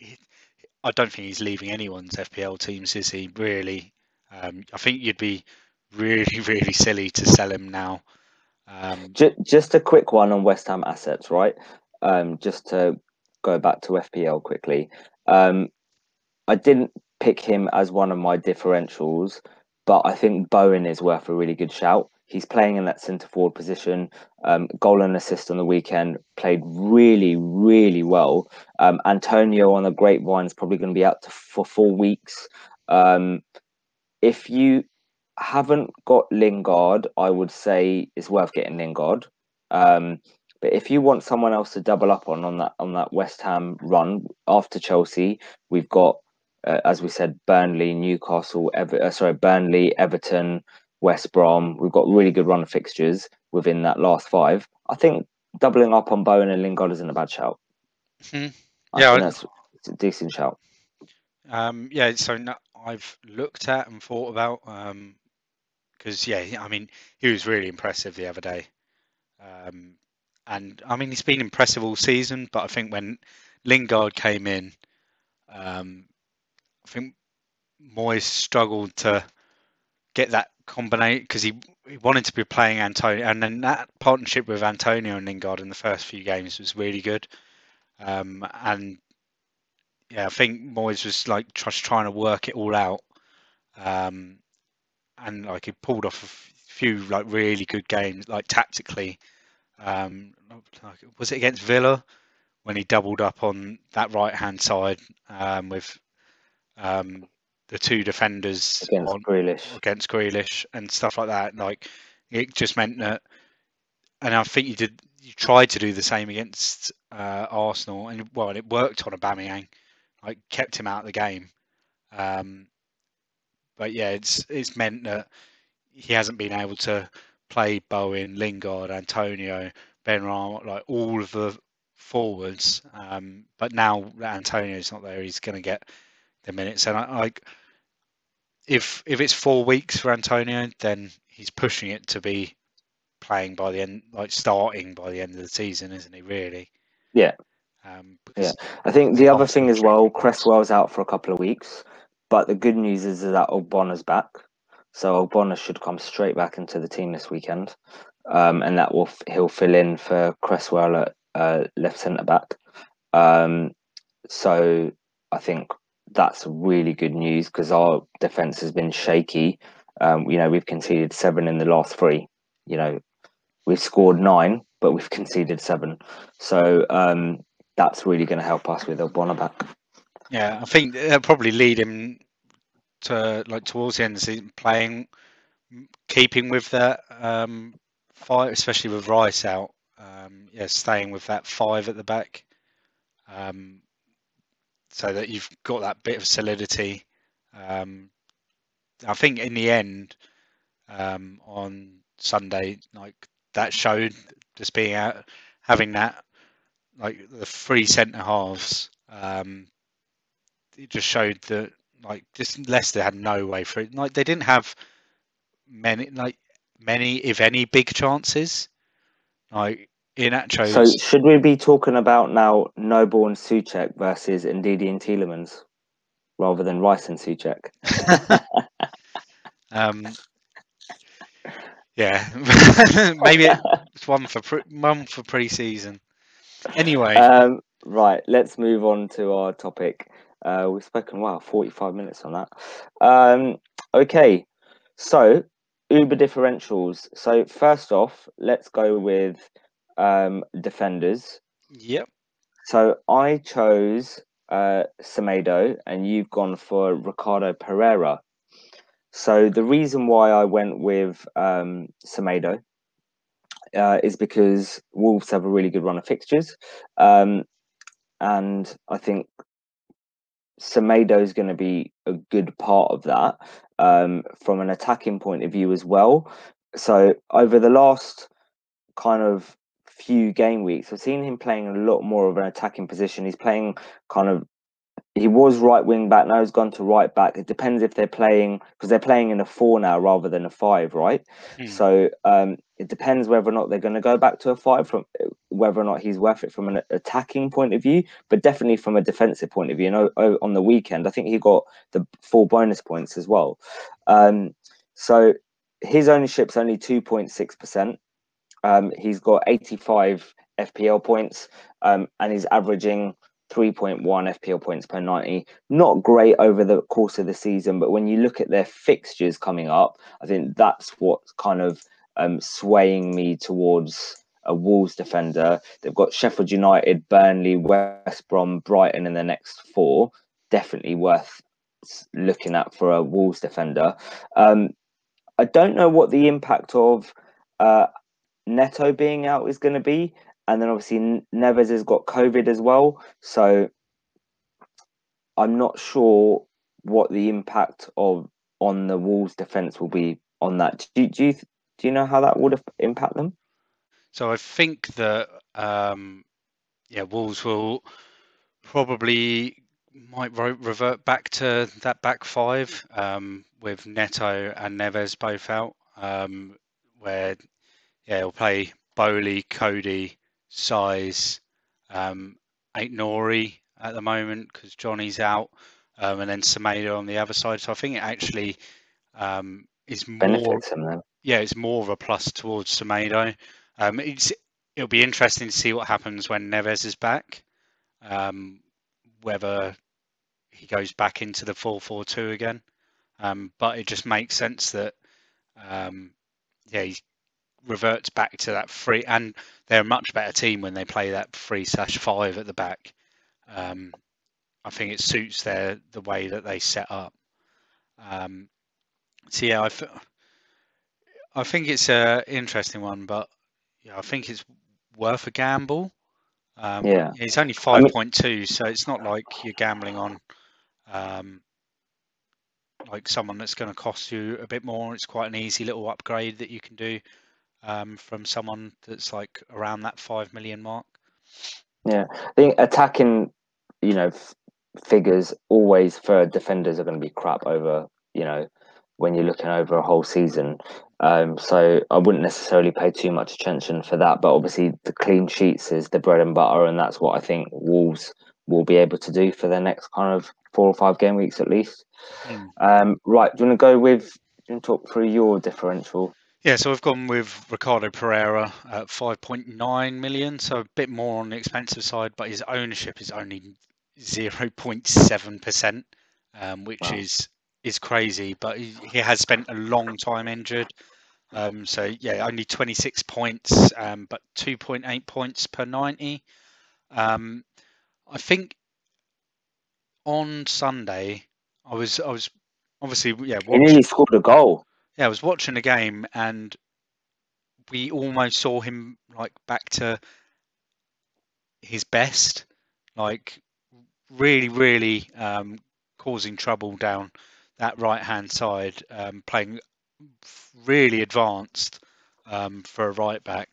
I don't think he's leaving anyone's FPL teams, is he? Really? Um, I think you'd be really, really silly to sell him now. Um, J- just a quick one on West Ham assets, right? Um, just to go back to FPL quickly. Um, I didn't pick him as one of my differentials, but I think Bowen is worth a really good shout. He's playing in that centre forward position. Um, goal and assist on the weekend, played really, really well. Um, Antonio on the grapevine is probably going to be out to, for four weeks. Um, if you haven't got Lingard, I would say it's worth getting Lingard. Um, but if you want someone else to double up on on that on that West Ham run after Chelsea, we've got uh, as we said Burnley, Newcastle, Ever- uh, sorry Burnley, Everton, West Brom. We've got really good run of fixtures within that last five. I think doubling up on Bowen and Lingard isn't a bad shout. Hmm. I Yeah, think I- that's a decent shout. Um, yeah, so no, I've looked at and thought about because yeah, I mean he was really impressive the other day, um, and I mean he's been impressive all season. But I think when Lingard came in, um, I think Moyes struggled to get that combination because he he wanted to be playing Antonio, and then that partnership with Antonio and Lingard in the first few games was really good, um, and yeah, I think Moyes was like just trying to work it all out, um, and like he pulled off a few like really good games, like tactically. Um, was it against Villa when he doubled up on that right hand side um, with um, the two defenders Against on, Grealish. against Grealish and stuff like that. Like it just meant that, and I think you did. You tried to do the same against uh, Arsenal, and well, and it worked on Aubameyang. Like kept him out of the game. Um, but yeah, it's it's meant that he hasn't been able to play Bowen, Lingard, Antonio, Benrahma, like all of the forwards. Um, but now that Antonio's not there, he's going to get the minutes. And I, like, if if it's four weeks for Antonio, then he's pushing it to be playing by the end, like starting by the end of the season, isn't he? Really? Yeah. Um, because I think the other thing as well, Cresswell's out for a couple of weeks, but the good news is that Ogbonna's back. So Ogbonna should come straight back into the team this weekend, um, and that will f- he'll fill in for Cresswell at uh, left centre back. Um, so I think that's really good news because our defence has been shaky. Um, you know, we've conceded seven in the last three. You know, we've scored nine, but we've conceded seven. So um, that's really going to help us with Ogbonna back. Yeah, I think that'll probably lead him to like towards the end of the season playing, keeping with that um, five, especially with Rice out. Um, yeah, staying with that five at the back, um, so that you've got that bit of solidity. Um, I think in the end, um, on Sunday, like that showed just being out, having that like the three centre halves. Um, it just showed that like just Leicester had no way through. Like they didn't have many like many if any big chances. Like Iheanacho's So should we be talking about now Noble and Soucek versus Ndidi and Tielemans rather than Rice and Soucek? um yeah maybe it's one for pre- one for pre-season. Anyway, Um, right, let's move on to our topic. Uh, we've spoken wow, forty-five minutes on that. Um, okay, so Uber differentials. So first off, let's go with um, defenders. yep. So I chose uh, Semedo, and you've gone for Ricardo Pereira. So the reason why I went with um, Semedo uh, is because Wolves have a really good run of fixtures, um, and I think Semedo is going to be a good part of that um, from an attacking point of view as well. So over the last kind of few game weeks, I've seen him playing a lot more of an attacking position. He's playing kind of he was right wing back now he's gone to right back. It depends if they're playing because they're playing in a four now rather than a five right? Hmm. so um it depends whether or not they're going to go back to a five from whether or not he's worth it from an attacking point of view but definitely from a defensive point of view you know on the weekend. I think he got the four bonus points as well. Um so his ownership's only 2.6 percent. Um he's got 85 fpl points um and he's averaging 3.1 FPL points per 90. Not great over the course of the season, but when you look at their fixtures coming up, I think that's what's kind of um, swaying me towards a Wolves defender. They've got Sheffield United, Burnley, West Brom, Brighton in the next four. Definitely worth looking at for a Wolves defender. Um, I don't know what the impact of uh, Neto being out is going to be, and then obviously Neves has got COVID as well, so I'm not sure what the impact of on the Wolves defense will be on that. Do, do you do you know how that would impact them? So I think that um, yeah, Wolves will probably might revert back to that back five um, with Neto and Neves both out, um, where yeah, he'll play Boly, Coady, Saiss, um, Aït-Nouri at the moment because Jonny's out, um, and then Semedo on the other side. So I think it actually um, is more. Yeah, it's more of a plus towards Semedo. Um, it's it'll be interesting to see what happens when Neves is back. Um, whether he goes back into the 4-4-2 again. Um, but it just makes sense that um, yeah, he reverts back to that free, and they're a much better team when they play that three slash five at the back. Um, I think it suits their the way that they set up. Um, so yeah, I, f- I think it's a interesting one, but yeah, I think it's worth a gamble. Um, yeah, it's only five point two, I mean, so it's not like you're gambling on um, like someone that's going to cost you a bit more. It's quite an easy little upgrade that you can do um, from someone that's like around that five million mark. Yeah, I think attacking, you know, f- figures always for defenders are going to be crap over, you know, when you're looking over a whole season. Um, so I wouldn't necessarily pay too much attention for that. But obviously, the clean sheets is the bread and butter, and that's what I think Wolves will be able to do for their next kind of four or five game weeks at least. Mm. Um, right, do you want to go with? Do you want to talk through your differential? Yeah, so I've gone with Ricardo Pereira at 5.9 million, so a bit more on the expensive side, but his ownership is only 0.7 percent, um, which wow. is is crazy. But he, he, has spent a long time injured. Um, so yeah, only 26 points, um, but 2.8 points per 90. Um, I think on Sunday I was I was obviously yeah. Watching, he nearly scored a goal. Yeah, I was watching the game and we almost saw him like back to his best, like really, really um, causing trouble down that right hand side, um, playing really advanced um, for a right back.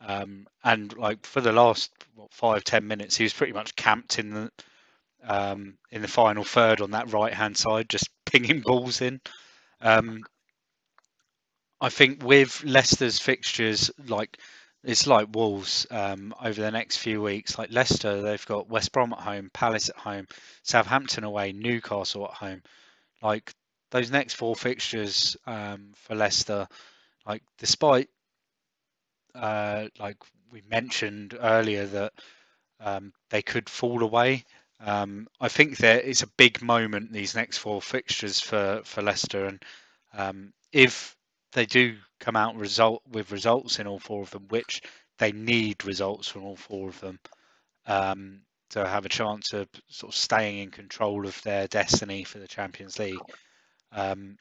Um, and like for the last what, five ten minutes, he was pretty much camped in the um, in the final third on that right hand side, just pinging balls in. Um, I think with Leicester's fixtures, like it's like Wolves um, over the next few weeks. Like Leicester, they've got West Brom at home, Palace at home, Southampton away, Newcastle at home. Like those next four fixtures um, for Leicester, like despite uh, like we mentioned earlier that um, they could fall away. Um, I think there is a big moment these next four fixtures for for Leicester, and um, if they do come out result with results in all four of them, which they need results from all four of them um, to have a chance of sort of staying in control of their destiny for the Champions League. Um,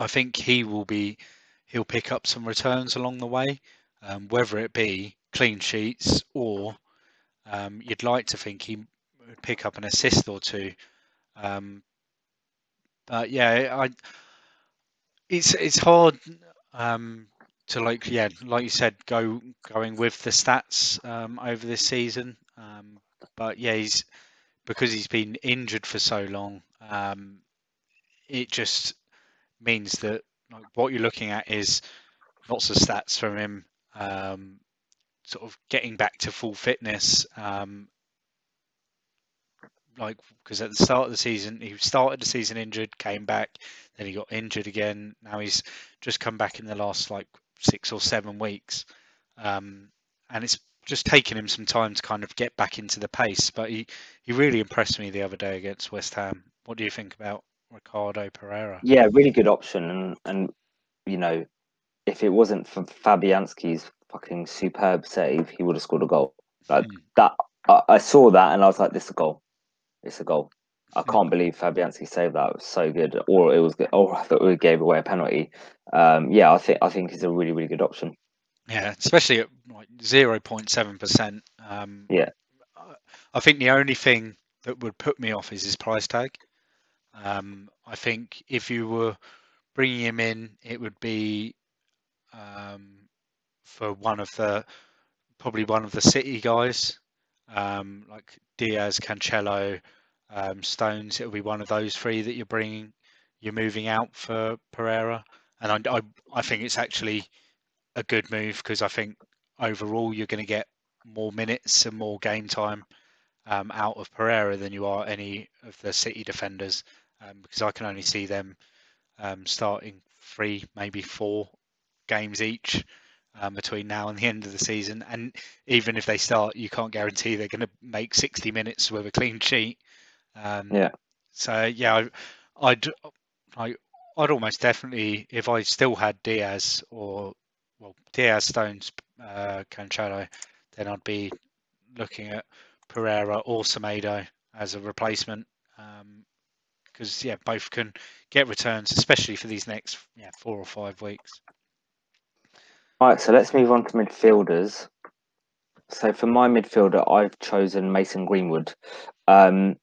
I think he will be he'll pick up some returns along the way, um, whether it be clean sheets or um, you'd like to think he would pick up an assist or two. Um, but yeah, I it's it's hard um, to like yeah, like you said, go going with the stats um, over this season. Um, but yeah, he's because he's been injured for so long. Um, it just means that like, what you're looking at is lots of stats from him, um, sort of getting back to full fitness um, like because at the start of the season he started the season injured, came back, then he got injured again. Now he's just come back in the last like six or seven weeks, um, and it's just taken him some time to kind of get back into the pace. But he he really impressed me the other day against West Ham. What do you think about Ricardo Pereira? Yeah, really good option, and and you know if it wasn't for Fabianski's fucking superb save, he would have scored a goal. Like mm. that, I, I saw that and I was like, "This is a goal." It's a goal. I can't believe Fabianski saved that. It was so good. Or it was good. Or I thought we gave away a penalty. Um, yeah, I think I think he's a really really good option. Yeah, especially at like zero point seven percent. Um, Yeah. I think the only thing that would put me off is his price tag. Um, I think if you were bringing him in, it would be um, for one of the probably one of the City guys, um, like Diaz, Cancelo, um, Stones. It'll be one of those three that you're bringing, you're moving out for Pereira, and I, I, I think it's actually a good move because I think overall you're going to get more minutes and more game time um, out of Pereira than you are any of the City defenders um, because I can only see them um, starting three, maybe four games each um, between now and the end of the season. And even if they start, you can't guarantee they're going to make 60 minutes with a clean sheet. Um, Yeah. So yeah, I, I'd I, I'd almost definitely if I still had Diaz or well Diaz, Stones, uh, Cancelo, then I'd be looking at Pereira or Semedo as a replacement. Because yeah, both can get returns, especially for these next yeah four or five weeks. All right, so let's move on to midfielders. So for my midfielder, I've chosen Mason Greenwood. Um,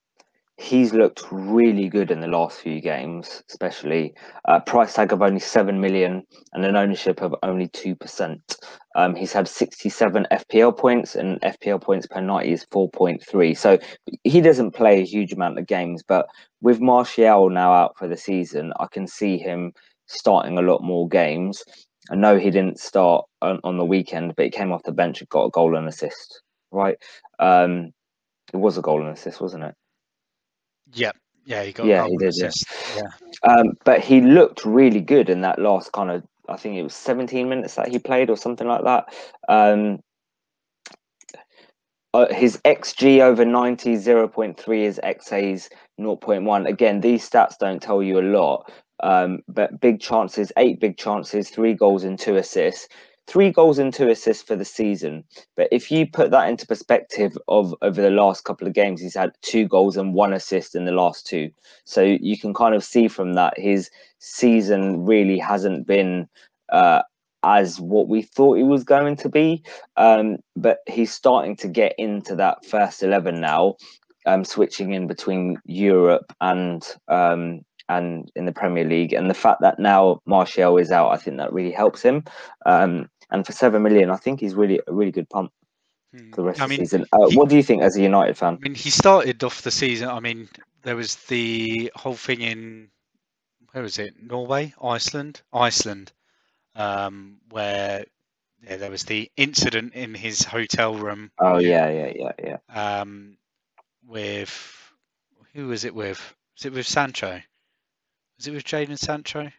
he's looked really good in the last few games, especially uh, price tag of only seven million and an ownership of only two percent. Um, he's had sixty-seven FPL points, and FPL points per ninety is four point three. So he doesn't play a huge amount of games, but with Martial now out for the season, I can see him starting a lot more games. I know he didn't start on, on the weekend, but he came off the bench and got a goal and assist. Right? Um, it was a goal and assist, wasn't it? Yeah, yeah, he got Yeah, goal he and did, yeah. assist. Yeah, Um, but he looked really good in that last kind of, I think it was 17 minutes that he played or something like that. Um, uh, his XG over 90, 0.3 is XA's 0.1. Again, these stats don't tell you a lot, um, but big chances, eight big chances, three goals and two assists. Three goals and two assists for the season. But if you put that into perspective of over the last couple of games, he's had two goals and one assist in the last two. So you can kind of see from that his season really hasn't been uh, as what we thought he was going to be. Um, but he's starting to get into that first 11 now, um, switching in between Europe and um, and in the Premier League. And the fact that now Martial is out, I think that really helps him. Um, and for seven million, I think he's really a really good pump for the rest I of the season. Uh, he- what do you think as a United fan? I mean, he started off the season. I mean, there was the whole thing in where was it? Norway, Iceland, Iceland, um, where yeah, there was the incident in his hotel room. Oh yeah, yeah, yeah, yeah. Um, with who was it with? Was it with Sancho? Was it with Jadon Sancho?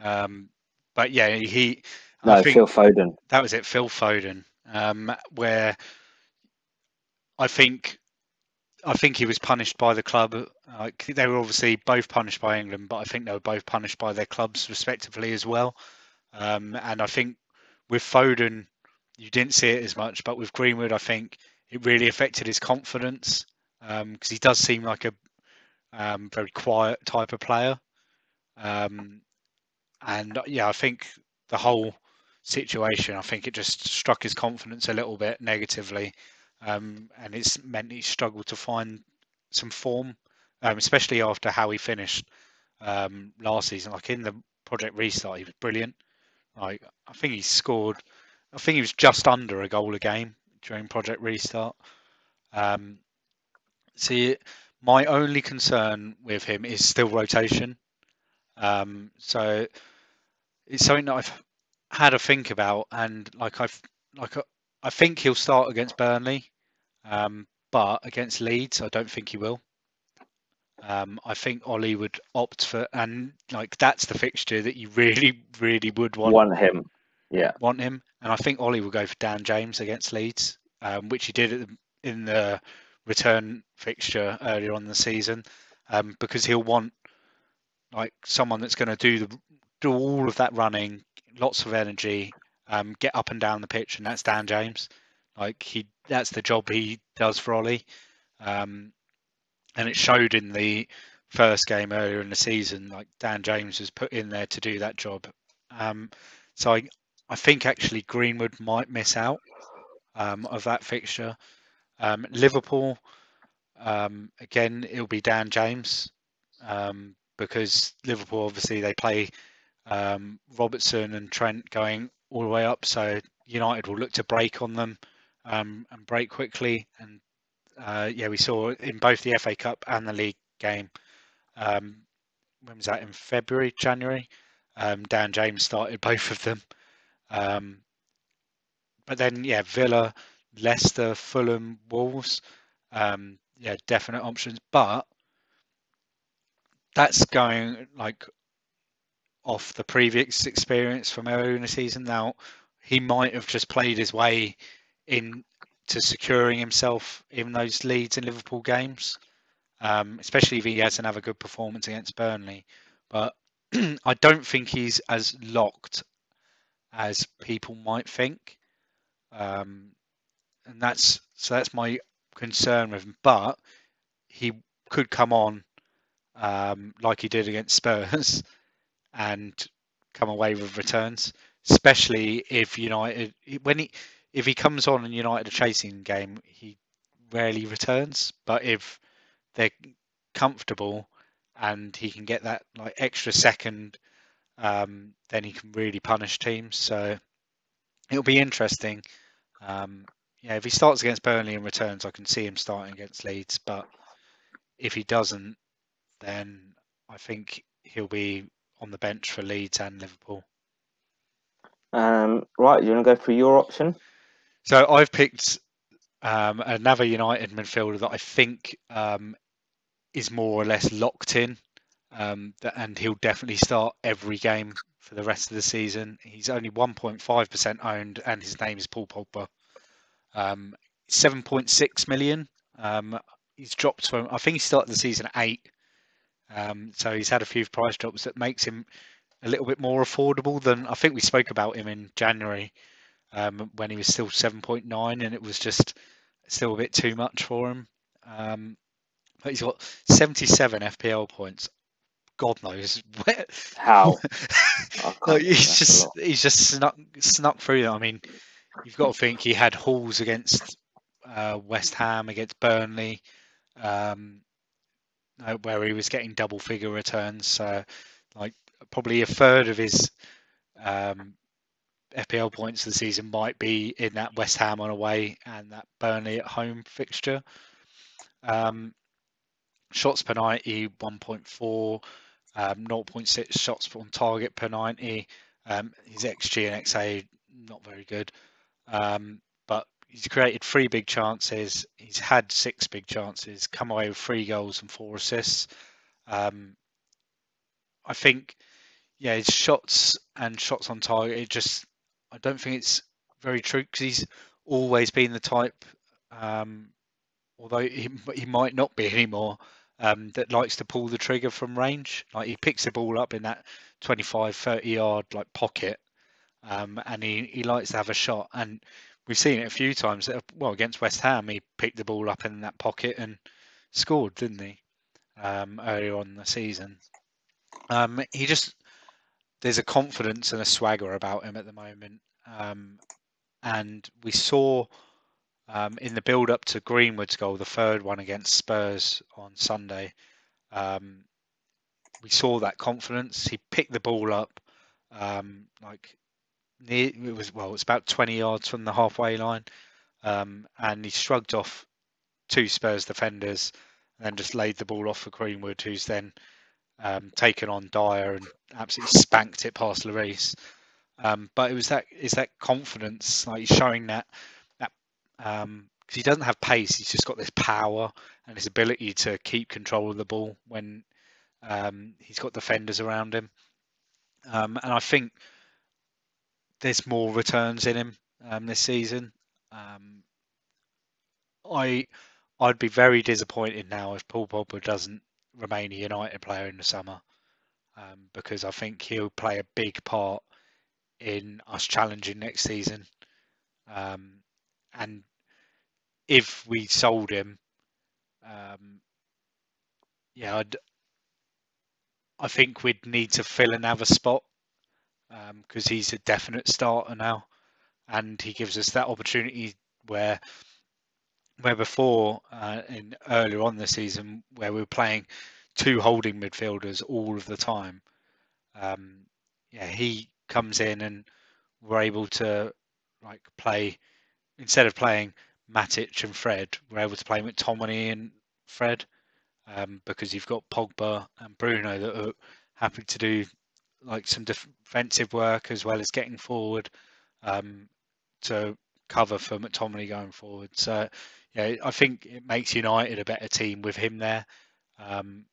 Um, but yeah, he. No, I think Phil Foden. that was it, Phil Foden, um, where I think I think he was punished by the club. They were obviously both punished by England, but I think they were both punished by their clubs respectively as well. Um, and I think with Foden, you didn't see it as much, but with Greenwood, I think it really affected his confidence because he does seem like a um, very quiet type of player. Um, and uh, yeah, I think the whole situation, I think it just struck his confidence a little bit negatively, um, and it's meant he struggled to find some form, um, especially after how he finished um, last season. Like in the Project Restart, he was brilliant. Like I think he scored, I think he was just under a goal a game during Project Restart. Um, see, my only concern with him is still rotation. Um, so it's something that I've had a think about, and like I've like I- I think he'll start against Burnley, um, but against Leeds, I don't think he will. Um, I think Ole would opt for, and like that's the fixture that you really, really would want Want him? Yeah. want him. And I think Ole will go for Dan James against Leeds, um, which he did at the, in the return fixture earlier on in the season, um, because he'll want like someone that's going to do the do all of that running, lots of energy, um, get up and down the pitch, and that's Dan James. Like he, that's the job he does for Ole. Um, and it showed in the first game earlier in the season. Like Dan James was put in there to do that job. Um, so I, I think actually Greenwood might miss out um, of that fixture. Um, Liverpool, um, again, it'll be Dan James um, because Liverpool obviously they play um, Robertson and Trent going all the way up, so United will look to break on them um, and break quickly. And uh, yeah, we saw in both the FA Cup and the league game. Um, when was that in February, January? Um, Dan James started both of them. Um, but then, yeah, Villa, Leicester, Fulham, Wolves, um, yeah, definite options. But that's going like off the previous experience from earlier in the season. Now, he might have just played his way in to securing himself in those Leeds in Liverpool games, um, especially if he hasn't have a good performance against Burnley. But I don't think he's as locked as people might think, um, and that's so that's my concern with him. But he could come on um, like he did against Spurs and come away with returns, especially if United when he if he comes on and United are chasing game, he rarely returns. But if they're comfortable and he can get that like extra second, um, then he can really punish teams. So it'll be interesting. Um, yeah, if he starts against Burnley and returns, I can see him starting against Leeds. But if he doesn't, then I think he'll be on the bench for Leeds and Liverpool. Um, right, you want to go through your option? So I've picked um, another United midfielder that I think um, is more or less locked in, um, and he'll definitely start every game for the rest of the season. He's only 1.5% owned, and his name is Paul Pogba. Um, 7.6 million. Um, he's dropped from, I think he started the season at eight. Um, so he's had a few price drops that makes him a little bit more affordable than I think we spoke about him in January um, when he was still 7.9 and it was just still a bit too much for him. Um, but he's got 77 FPL points. God knows where. How? no, he's just he's just snuck snuck through. I mean, you've got to think he had hauls against uh, West Ham, against Burnley, um, uh, where he was getting double figure returns. So, like probably a third of his um, FPL points of the season might be in that West Ham on away and that Burnley at home fixture. Um, shots per 90, 1.4, um, 0.6 shots on target per 90. Um, his XG and XA not very good, um, he's created three big chances. He's had six big chances, come away with three goals and four assists. Um, I think, yeah, his shots and shots on target. It just I don't think it's very true because he's always been the type, um, although he, he might not be anymore, um, that likes to pull the trigger from range. Like he picks the ball up in that 25, 30 yard like pocket, um, and he, he likes to have a shot. And we've seen it a few times. Well, against West Ham, he picked the ball up in that pocket and scored, didn't he? Um, earlier on the season. Um, he just there's a confidence and a swagger about him at the moment. Um, and we saw um, in the build up to Greenwood's goal, the third one against Spurs on Sunday, um, we saw that confidence. He picked the ball up um, like near, it was well, it's about 20 yards from the halfway line, um, and he shrugged off two Spurs defenders and then just laid the ball off for Greenwood, who's then um, taken on Dier and absolutely spanked it past Lloris. Um, but it was that is that confidence, like he's showing that that because um, he doesn't have pace, he's just got this power and his ability to keep control of the ball when um, he's got defenders around him. Um, and I think there's more returns in him um, this season. I I'd be very disappointed now if Paul Pogba doesn't remain a United player in the summer um, because I think he'll play a big part in us challenging next season. Um, and if we sold him, um, yeah, I'd, I think we'd need to fill another spot because um, he's a definite starter now, and he gives us that opportunity where where before uh, in earlier on the season where we were playing two holding midfielders all of the time. Um, yeah, he comes in and we're able to like play instead of playing Matic and Fred, we're able to play McTominay and Fred um, because you've got Pogba and Bruno that are happy to do like some defensive work as well as getting forward um, to cover for McTominay going forward. So yeah, I think it makes United a better team with him there, um,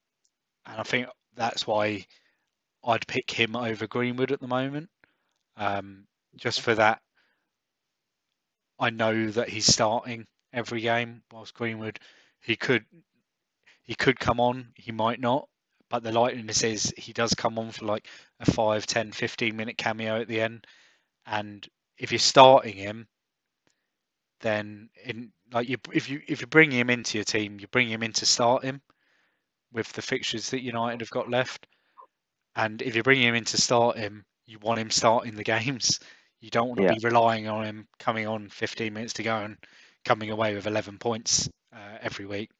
and I think that's why I'd pick him over Greenwood at the moment, um, just for that. I know that he's starting every game, whilst Greenwood he could he could come on, he might not, but the likeliness is he does come on for like a 5, 10, 15 minute cameo at the end, and if you're starting him, then in like you if you if you bring him into your team, you bring him in to start him with the fixtures that United have got left. And if you bring him in to start him, you want him starting the games. You don't want to yeah. be relying on him coming on 15 minutes to go and coming away with 11 points uh, every week.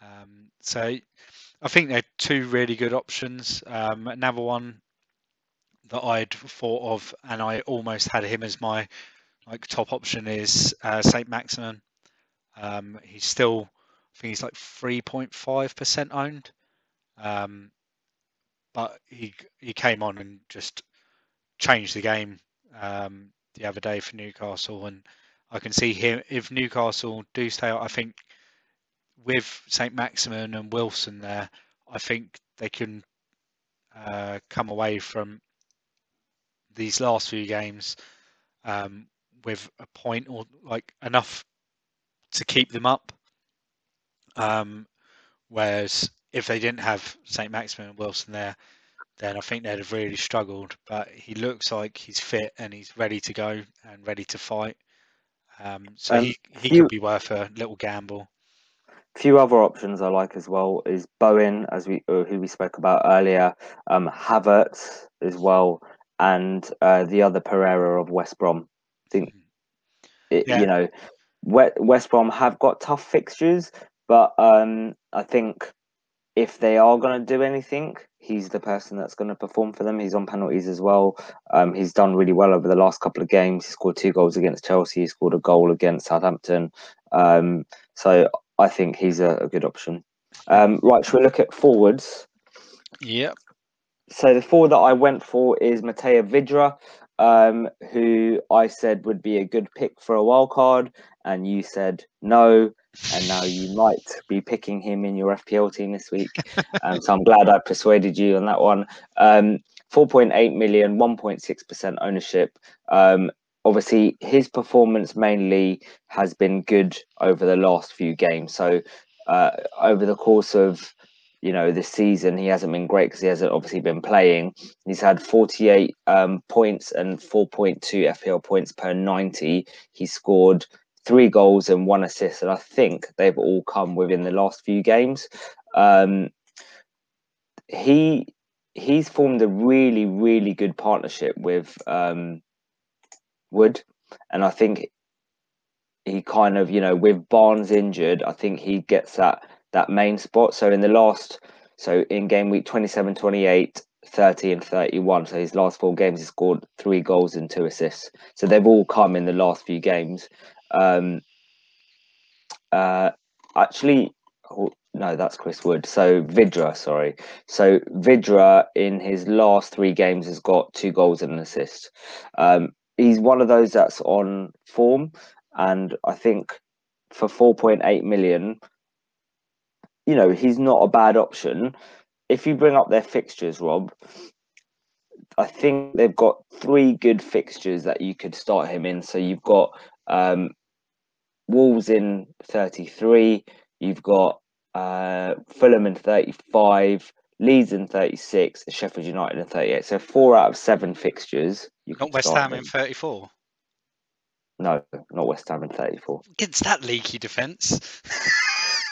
Um, so I think they're two really good options. Um, another one that I'd thought of, and I almost had him as my like top option is uh, Saint Maximin. Um, he's still, I think he's like 3.5% owned. Um, but he he came on and just changed the game um, the other day for Newcastle, and I can see him if Newcastle do stay out. I think with Saint Maximin and Wilson there, I think they can uh, come away from these last few games um, with a point or like enough to keep them up. Um, whereas if they didn't have St. Maximin and Wilson there, then I think they'd have really struggled. But he looks like he's fit and he's ready to go and ready to fight. Um, so he, he few, could be worth a little gamble. Few other options I like as well is Bowen, as we uh, who we spoke about earlier, um, Havertz as well, and uh, the other Pereira of West Brom. I think it, yeah. you know West Brom have got tough fixtures, but um, I think if they are going to do anything, he's the person that's going to perform for them. He's on penalties as well. Um, he's done really well over the last couple of games. He scored two goals against Chelsea. He scored a goal against Southampton. Um, so I think he's a, a good option. Um, right, should we look at forwards? Yep. So the forward that I went for is Matej Vydra, um, who I said would be a good pick for a wild card, and you said no, and now you might be picking him in your FPL team this week. um, so I'm glad I persuaded you on that one. Um, 4.8 million, 1.6% ownership. Um, obviously, his performance mainly has been good over the last few games. So uh, over the course of you know, this season he hasn't been great because he hasn't obviously been playing. He's had 48 um, points and 4.2 FPL points per 90. He scored three goals and one assist, and I think they've all come within the last few games. Um, he he's formed a really really good partnership with um, Wood, and I think he kind of you know with Barnes injured, I think he gets that that main spot. So in the last, so in game week 27, 28, 30 and 31. So his last four games, he scored three goals and two assists. So they've all come in the last few games. Um, uh, actually, oh, no, that's Chris Wood. So Vydra, sorry. So Vydra in his last three games has got two goals and an assist. Um, he's one of those that's on form, and I think for 4.8 million, you know, he's not a bad option. If you bring up their fixtures, Rob, I think they've got three good fixtures that you could start him in. So you've got um, Wolves in 33, you've got uh, Fulham in 35, Leeds in 36, Sheffield United in 38. So four out of seven fixtures. You not West Ham in 34. No, not West Ham in 34. Against that leaky defence.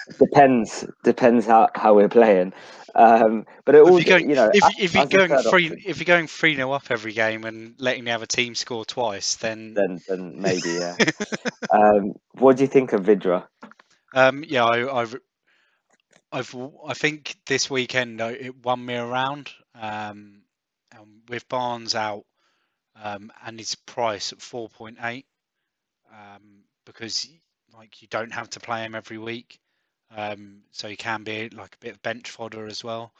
depends depends how, how we're playing. Um, but it If all you're going, you know if, if you're going three, option, if you're going three 0 up every game and letting the other team score twice, then then then maybe yeah. um, what do you think of Vydra? um, yeah, I, I've, I've, I think this weekend it won me around. Um, and with Barnes out, um, and his price at four point eight, um, because like you don't have to play him every week, um, so he can be like a bit of bench fodder as well.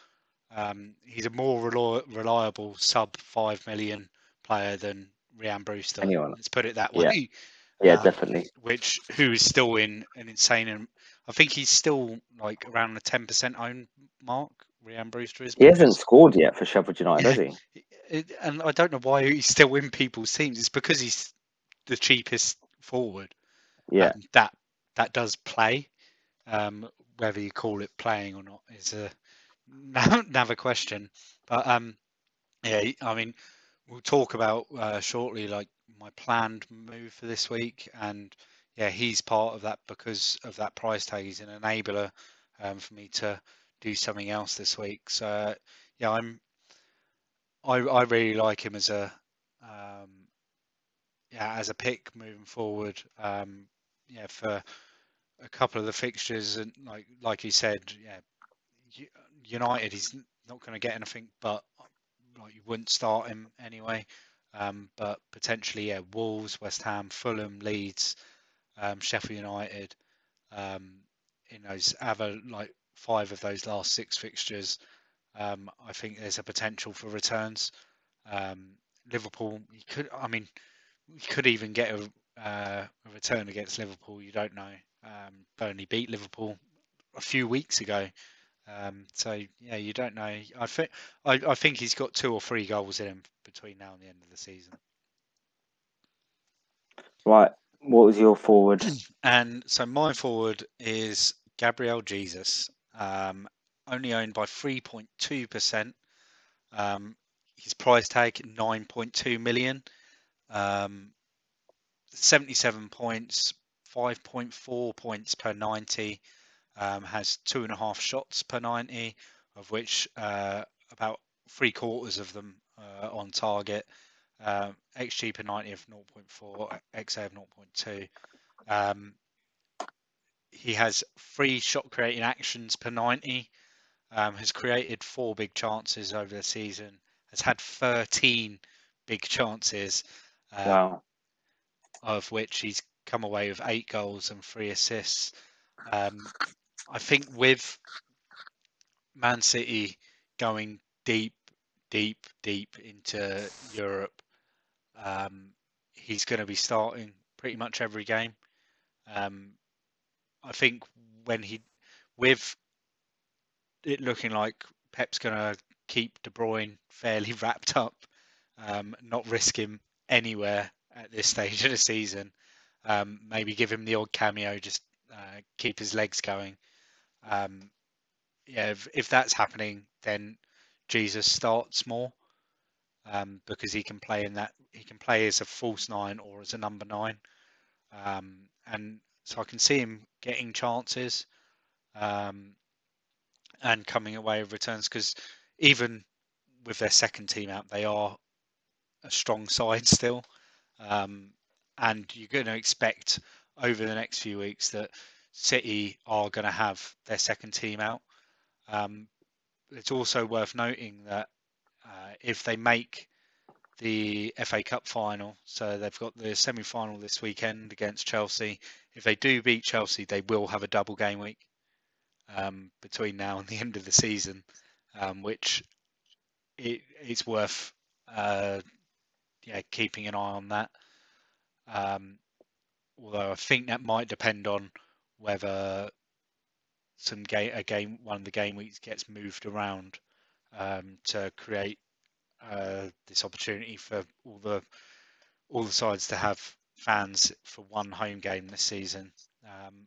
Um, he's a more reli- reliable sub five million player than Rian Brewster. Anyone. Let's put it that way. Yeah, Um, definitely. Which who is still in an insane, I think he's still like around the ten percent own mark. Rian Brewster is. He hasn't scored yet for Sheffield United, has he? it, and I don't know why he's still in people's teams. It's because he's the cheapest forward. Yeah, and that that does play. Um, whether you call it playing or not is a another question. But um, yeah, I mean, we'll talk about uh, shortly like my planned move for this week, and yeah, he's part of that because of that price tag. He's an enabler um, for me to do something else this week. So yeah, I'm I I really like him as a um, yeah as a pick moving forward. Um, yeah, for a couple of the fixtures and like like you said, yeah, United he's not going to get anything, but like you wouldn't start him anyway. Um, but potentially, yeah, Wolves, West Ham, Fulham, Leeds, um, Sheffield United, um, in those other like five of those last six fixtures, um, I think there's a potential for returns. Um, Liverpool, you could, I mean, you could even get a, uh, a return against Liverpool. You don't know. Um, Burnley beat Liverpool a few weeks ago, um, so yeah, you don't know. I think I, I think he's got two or three goals in him between now and the end of the season. right. What was your forward? And so my forward is Gabriel Jesus, um, only owned by 3.2%. Um, his price tag 9.2 million, um, 77 points, 5.4 points per 90, um, has two and a half shots per 90, of which uh, about three quarters of them uh, on target. Um, XG per 90 of 0.4, XA of 0.2. Um, he has three shot creating actions per 90, um, has created four big chances over the season, has had 13 big chances, um, Wow. of which he's come away with eight goals and three assists. Um, I think with Man City going deep, deep, deep into Europe, um, he's going to be starting pretty much every game. Um, I think when he, with it looking like Pep's going to keep De Bruyne fairly wrapped up, um, not risk him anywhere at this stage of the season. Um, maybe give him the odd cameo, just uh, keep his legs going. Um, yeah, if, if that's happening, then Jesus starts more um, because he can play in that. He can play as a false nine or as a number nine, um, and so I can see him getting chances um, and coming away with returns because even with their second team out, they are a strong side still, um, and you're going to expect over the next few weeks that City are going to have their second team out. Um, it's also worth noting that uh, if they make the FA Cup final, so they've got the semi final this weekend against Chelsea. If they do beat Chelsea, they will have a double game week um, between now and the end of the season, um, which it, it's worth uh, yeah keeping an eye on that. Um, although I think that might depend on whether some game a game one of the game weeks gets moved around um, to create uh, this opportunity for all the all the sides to have fans for one home game this season. Um,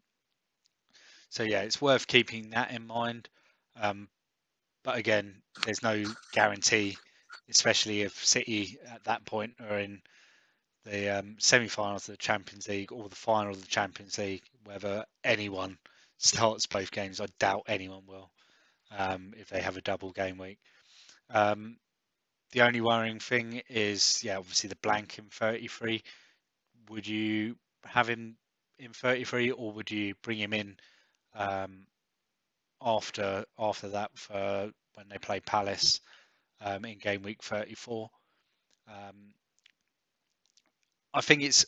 so yeah, it's worth keeping that in mind. Um, but again, there's no guarantee, especially if City at that point are in the um, semi-finals of the Champions League or the final of the Champions League, whether anyone starts both games. I doubt anyone will um, if they have a double game week. Um, the only worrying thing is, yeah, obviously the blank in 33. Would you have him in 33, or would you bring him in um, after after that for when they play Palace um, in game week 34? Um, I think it's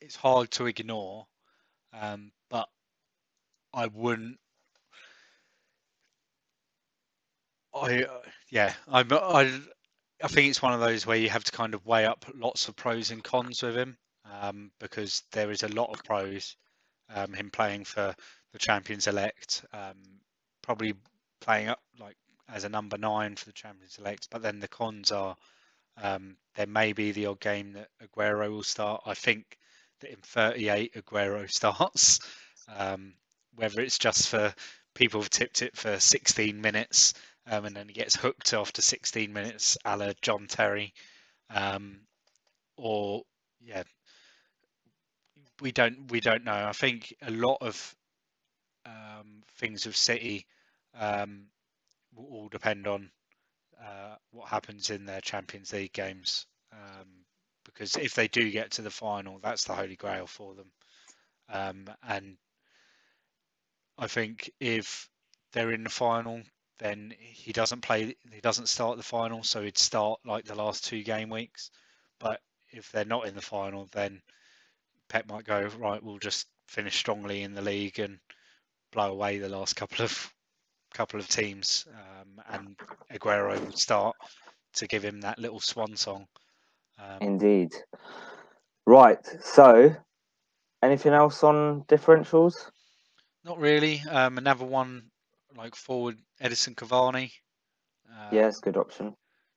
it's hard to ignore, um, but I wouldn't. I uh, yeah, I'm I I think it's one of those where you have to kind of weigh up lots of pros and cons with him um, because there is a lot of pros. Um, him playing for the champions elect, um, probably playing up like as a number nine for the champions elect, but then the cons are um, there may be the odd game that Aguero will start. I think that in 38 Aguero starts, um, whether it's just for people have tipped it for 16 minutes um, and then he gets hooked after 16 minutes, a la John Terry, um, or yeah, we don't we don't know. I think a lot of um, things of City um, will all depend on uh, what happens in their Champions League games. Um, because if they do get to the final, that's the holy grail for them. Um, and I think if they're in the final, then he doesn't play. He doesn't start the final, so he'd start like the last two game weeks. But if they're not in the final, then Pep might go right. We'll just finish strongly in the league and blow away the last couple of couple of teams, um, and Aguero will start to give him that little swan song. Um, Indeed. Right. So, anything else on differentials? Not really. Um, another one like forward Edinson Cavani. Um, yes, good option.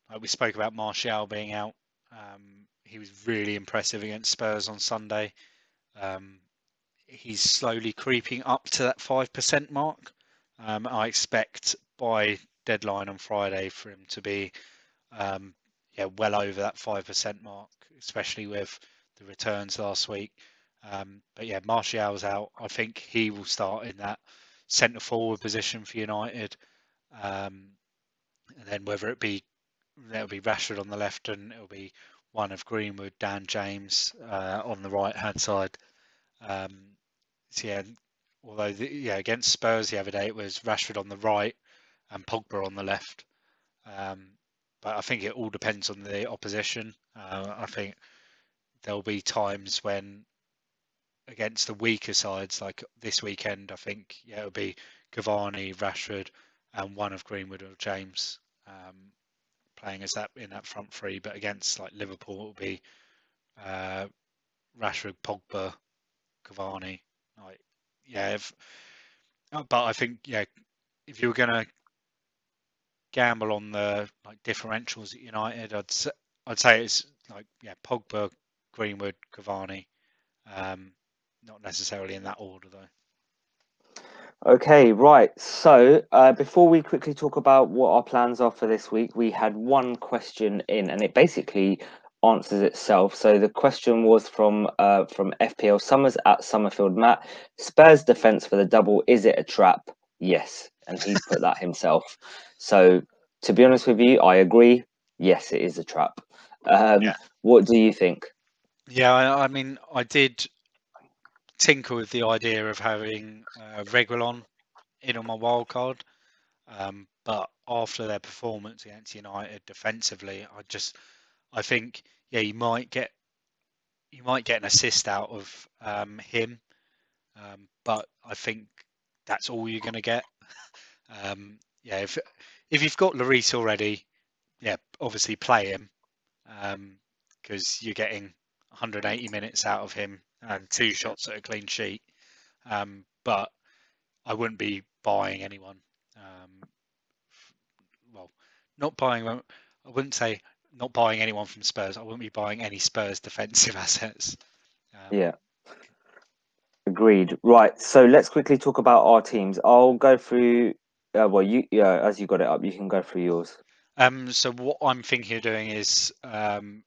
Like we spoke about Martial being out. Um, he was really impressive against Spurs on Sunday. Um, he's slowly creeping up to that five percent mark. Um, I expect by deadline on Friday for him to be um, yeah well over that five percent mark, especially with the returns last week. Um, but yeah, Martial's out. I think he will start in that centre forward position for United. Um, and then whether it be there'll be Rashford on the left and it'll be one of Greenwood, Dan James uh, on the right hand side. Um, so yeah, although the, yeah against Spurs the other day it was Rashford on the right and Pogba on the left. Um, but I think it all depends on the opposition. Uh, I think there'll be times when against the weaker sides like this weekend, I think yeah, it'll be Cavani, Rashford, and one of Greenwood or James um, playing as that in that front three. But against like Liverpool, it'll be uh, Rashford, Pogba, Cavani. Like yeah, if, uh, but I think yeah, if you were gonna gamble on the like differentials at United, I'd I'd say it's like yeah, Pogba, Greenwood, Cavani. Um, not necessarily in that order though. Okay, right. So uh, before we quickly talk about what our plans are for this week, we had one question in, and it basically answers itself. So the question was from uh, from FPL Summers at Summerfield Matt. Spurs defense for the double is it a trap? Yes, and he put that himself. So to be honest with you, I agree. Yes, it is a trap. Um, yeah. What do you think? Yeah, I, I mean, I did tinker with the idea of having uh, Reguilon in on my wild card, um, but after their performance against United defensively, I just I think yeah you might get you might get an assist out of um, him, um, but I think that's all you're going to get. Um, yeah, if if you've got Lloris already, yeah, obviously play him because um, you're getting 180 minutes out of him and two shots at a clean sheet. Um, but I wouldn't be buying anyone. Um, well, not buying. I wouldn't say not buying anyone from Spurs. I wouldn't be buying any Spurs defensive assets. Um, yeah. Agreed. Right. So let's quickly talk about our teams. I'll go through. Uh, well, you yeah, as you got it up, you can go through yours. Um. So what I'm thinking of doing is um,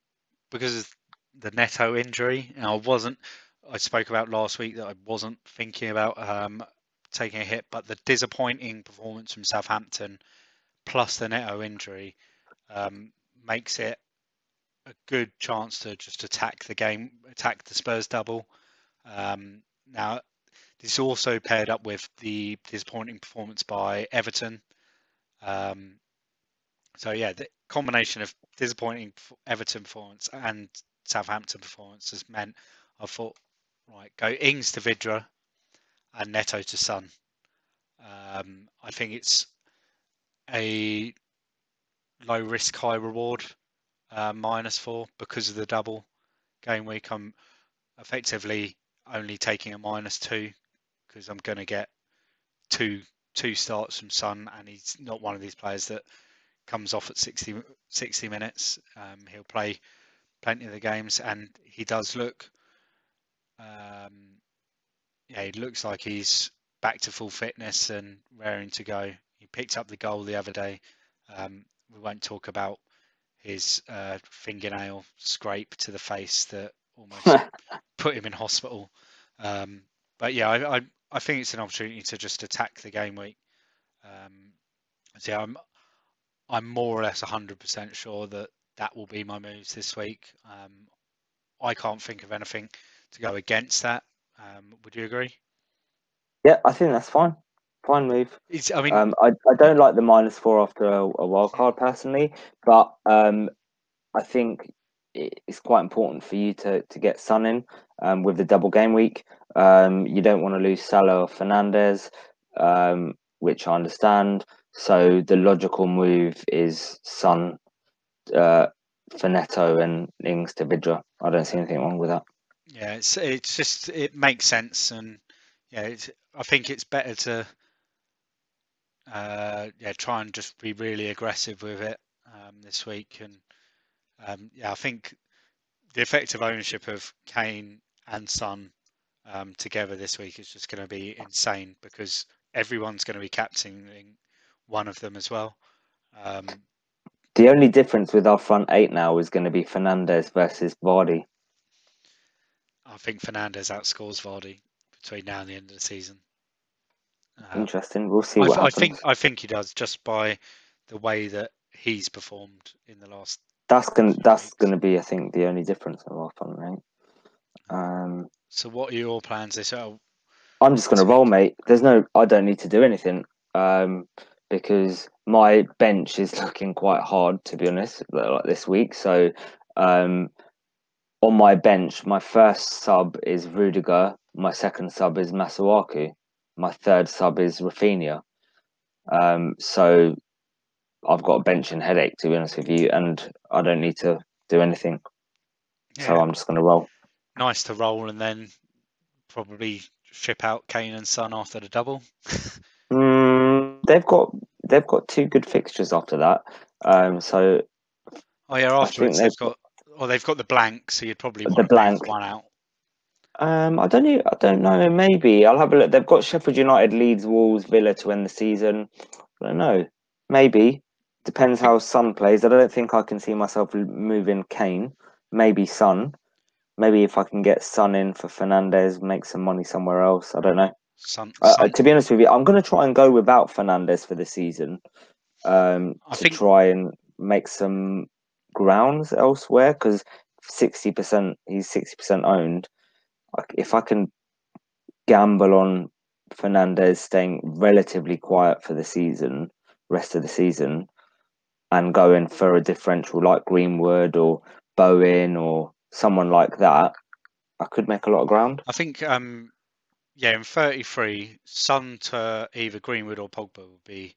because the Neto injury, and I wasn't. I spoke about last week that I wasn't thinking about um, taking a hit, but the disappointing performance from Southampton plus the Neto injury um, makes it a good chance to just attack the game, attack the Spurs double. Um, now, this is also paired up with the disappointing performance by Everton. Um, so yeah, the combination of disappointing Everton performance and Southampton performance has meant I thought, right, go Ings to Vydra and Neto to Son. Um, I think it's a low risk, high reward uh, minus four because of the double game week. I'm effectively only taking a minus two because I'm going to get two two starts from Son, and he's not one of these players that comes off at 60, 60 minutes. Um, he'll play plenty of the games, and he does look. Um, yeah, he looks like he's back to full fitness and raring to go. He picked up the goal the other day. Um, we won't talk about his uh, fingernail scrape to the face that almost put him in hospital. Um, but yeah, I, I, I think it's an opportunity to just attack the game week. Um, so yeah, I'm I'm more or less 100% sure that that will be my moves this week. Um, I can't think of anything to go against that. Um, would you agree? Yeah, I think that's fine. Fine move. It's, I mean, Um, I, I don't like the minus four after a, a wild card personally, but um, I think it's quite important for you to, to get Son in um, with the double game week. Um, you don't want to lose Salah or Fernandes, um, which I understand. So the logical move is Son, uh, for Neto and Ings to Vydra. I don't see anything wrong with that. yeah, it's it's just it makes sense, and yeah, it's, I think it's better to uh, yeah try and just be really aggressive with it um, this week, and um, yeah, I think the effective ownership of Kane and Son um, together this week is just going to be insane because everyone's going to be captaining one of them as well. Um, The only difference with our front eight now is going to be Fernandes versus Vardy. I think Fernandes outscores Vardy between now and the end of the season. Um, Interesting. We'll see I, what I happens. think I think he does just by the way that he's performed in the last. That's going few that's weeks. to be, I think, the only difference of our front eight. Um, So, what are your plans this? Oh, I'm just going to roll, mate. There's no, I don't need to do anything um, because my bench is looking quite hard, to be honest, like this week. So um, on my bench, my first sub is Rudiger, my second sub is Masuaku, my third sub is Raphinha. Um, so I've got a bench and headache, to be honest with you, and I don't need to do anything. So I'm just going to roll. nice to roll and then probably ship out Kane and Son after the double. They've got they've got two good fixtures after that. Um, so Oh yeah, afterwards they've they've got. or they've got the blank, so you'd probably The want to blank blank. one out. um, I don't know. I don't know. Maybe I'll have a look. They've got Sheffield United, Leeds, Wolves, Villa to end the season. I don't know. Maybe depends how Son plays. I don't think I can see myself moving Kane. Maybe Son. Maybe if I can get Son in for Fernandes, make some money somewhere else. I don't know. Son, Uh, to be honest with you, I'm going to try and go without Fernandes for the season um, I to think- try and make some grounds elsewhere because 60% he's 60% owned. Like, If I can gamble on Fernandes staying relatively quiet for the season, rest of the season, and going for a differential like Greenwood or Bowen or someone like that, I could make a lot of ground. I think, um, yeah, in 33, Son to either Greenwood or Pogba would be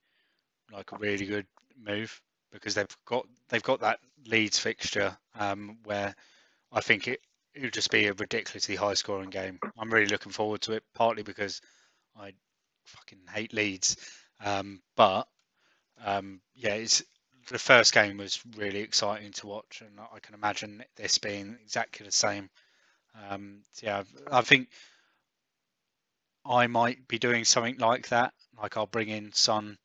like a really good move because they've got they've got that Leeds fixture um, where I think it it would just be a ridiculously high scoring game. I'm really looking forward to it, partly because I fucking hate Leeds, um, but um, yeah, it's the first game was really exciting to watch, and I can imagine this being exactly the same. Um, so yeah, I think I might be doing something like that. Like I'll bring in Son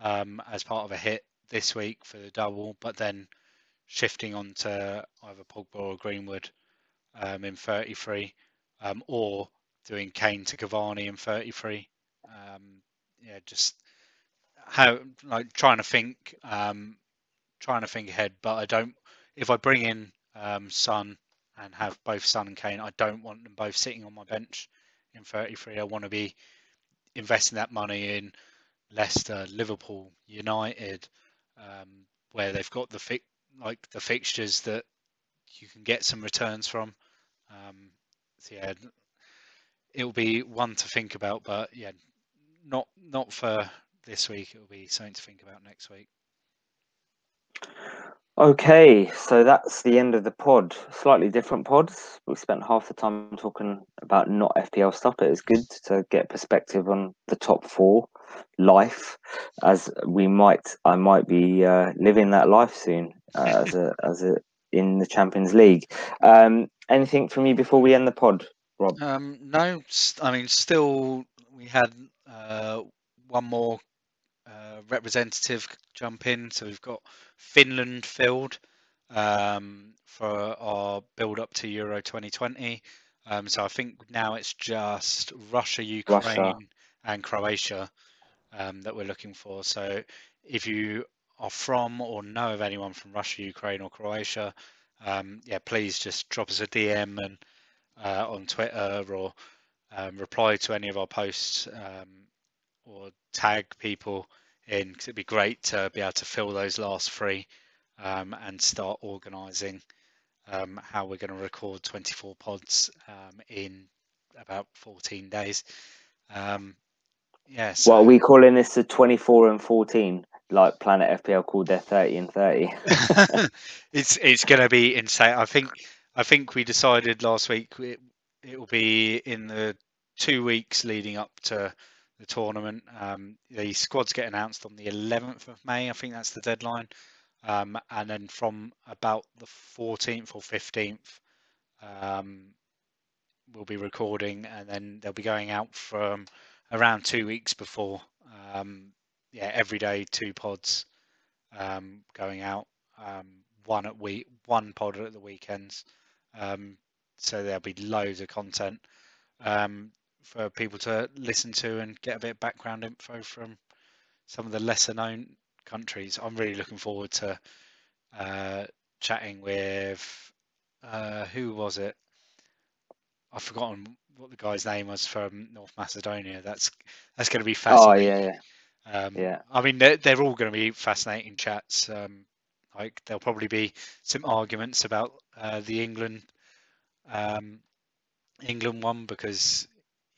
um, as part of a hit this week for the double, but then shifting on to either Pogba or Greenwood um, in 33, um, or doing Kane to Cavani in 33. Um, yeah, just how like trying to think, um, trying to think ahead. But I don't. If I bring in um, Son and have both Son and Kane, I don't want them both sitting on my bench in 33. I want to be investing that money in Leicester, Liverpool, United, um, where they've got the fi- like the fixtures that you can get some returns from. Um, so yeah, it'll be one to think about, but yeah, not not for this week. It'll be something to think about next week. Okay, so that's the end of the pod. Slightly different pods. We spent half the time talking about not FPL stuff, but it's good to get perspective on the top four life, as we might, I might be uh, living that life soon uh, as a as a in the Champions League. Um, anything from you before we end the pod, Rob? Um, no, I mean, still we had uh, one more uh, representative jump in. So we've got Finland filled um, for our build up to Euro 2020. Um, so I think now it's just Russia, Ukraine, Russia. and Croatia um, that we're looking for. So if you are from or know of anyone from Russia, Ukraine, or Croatia, um, yeah, please just drop us a DM and uh, on Twitter or um, reply to any of our posts um, or tag people in because it'd be great to be able to fill those last three um, and start organising um, how we're going to record 24 pods um, in about 14 days. Um, yeah. So... Well, are we calling this the 24 and 14? Like Planet FPL called their 30 and 30. it's it's going to be insane. I think I think we decided last week it, it will be in the two weeks leading up to the tournament. Um, the squads get announced on the 11th of May. I think that's the deadline. Um, and then from about the 14th or 15th, um, we'll be recording, and then they'll be going out from around two weeks before. Um, yeah, every day two pods um, going out. Um, one at week, one pod at the weekends. so there'll be loads of content. Um, for people to listen to and get a bit of background info from some of the lesser known countries. I'm really looking forward to uh, chatting with uh, who was it? I've forgotten what the guy's name was from North Macedonia. That's that's going to be fascinating. Oh yeah, yeah. Um, yeah. I mean, they're, they're all going to be fascinating chats. Um, like there'll probably be some arguments about uh, the England um, England one because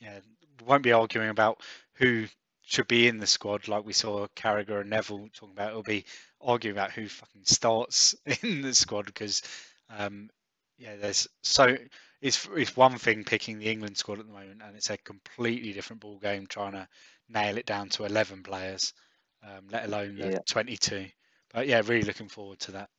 yeah, we won't be arguing about who should be in the squad like we saw Carragher and Neville talking about. It'll be arguing about who fucking starts in the squad because um, yeah, there's so it's it's one thing picking the England squad at the moment, and it's a completely different ball game trying to nail it down to 11 players, um, let alone the yeah. 22. But yeah, really looking forward to that.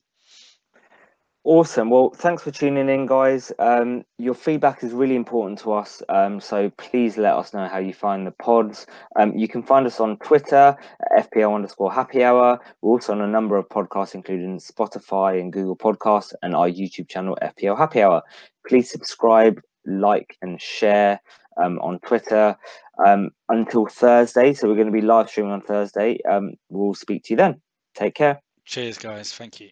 Awesome. Well, thanks for tuning in, guys. Um, your feedback is really important to us. Um, so please let us know how you find the pods. Um, you can find us on Twitter, FPL underscore happy hour. We're also on a number of podcasts, including Spotify and Google Podcasts, and our YouTube channel, FPL Happy Hour. Please subscribe, like, and share um, on Twitter um, until Thursday. So we're going to be live streaming on Thursday. Um, we'll speak to you then. Take care. Cheers, guys. Thank you.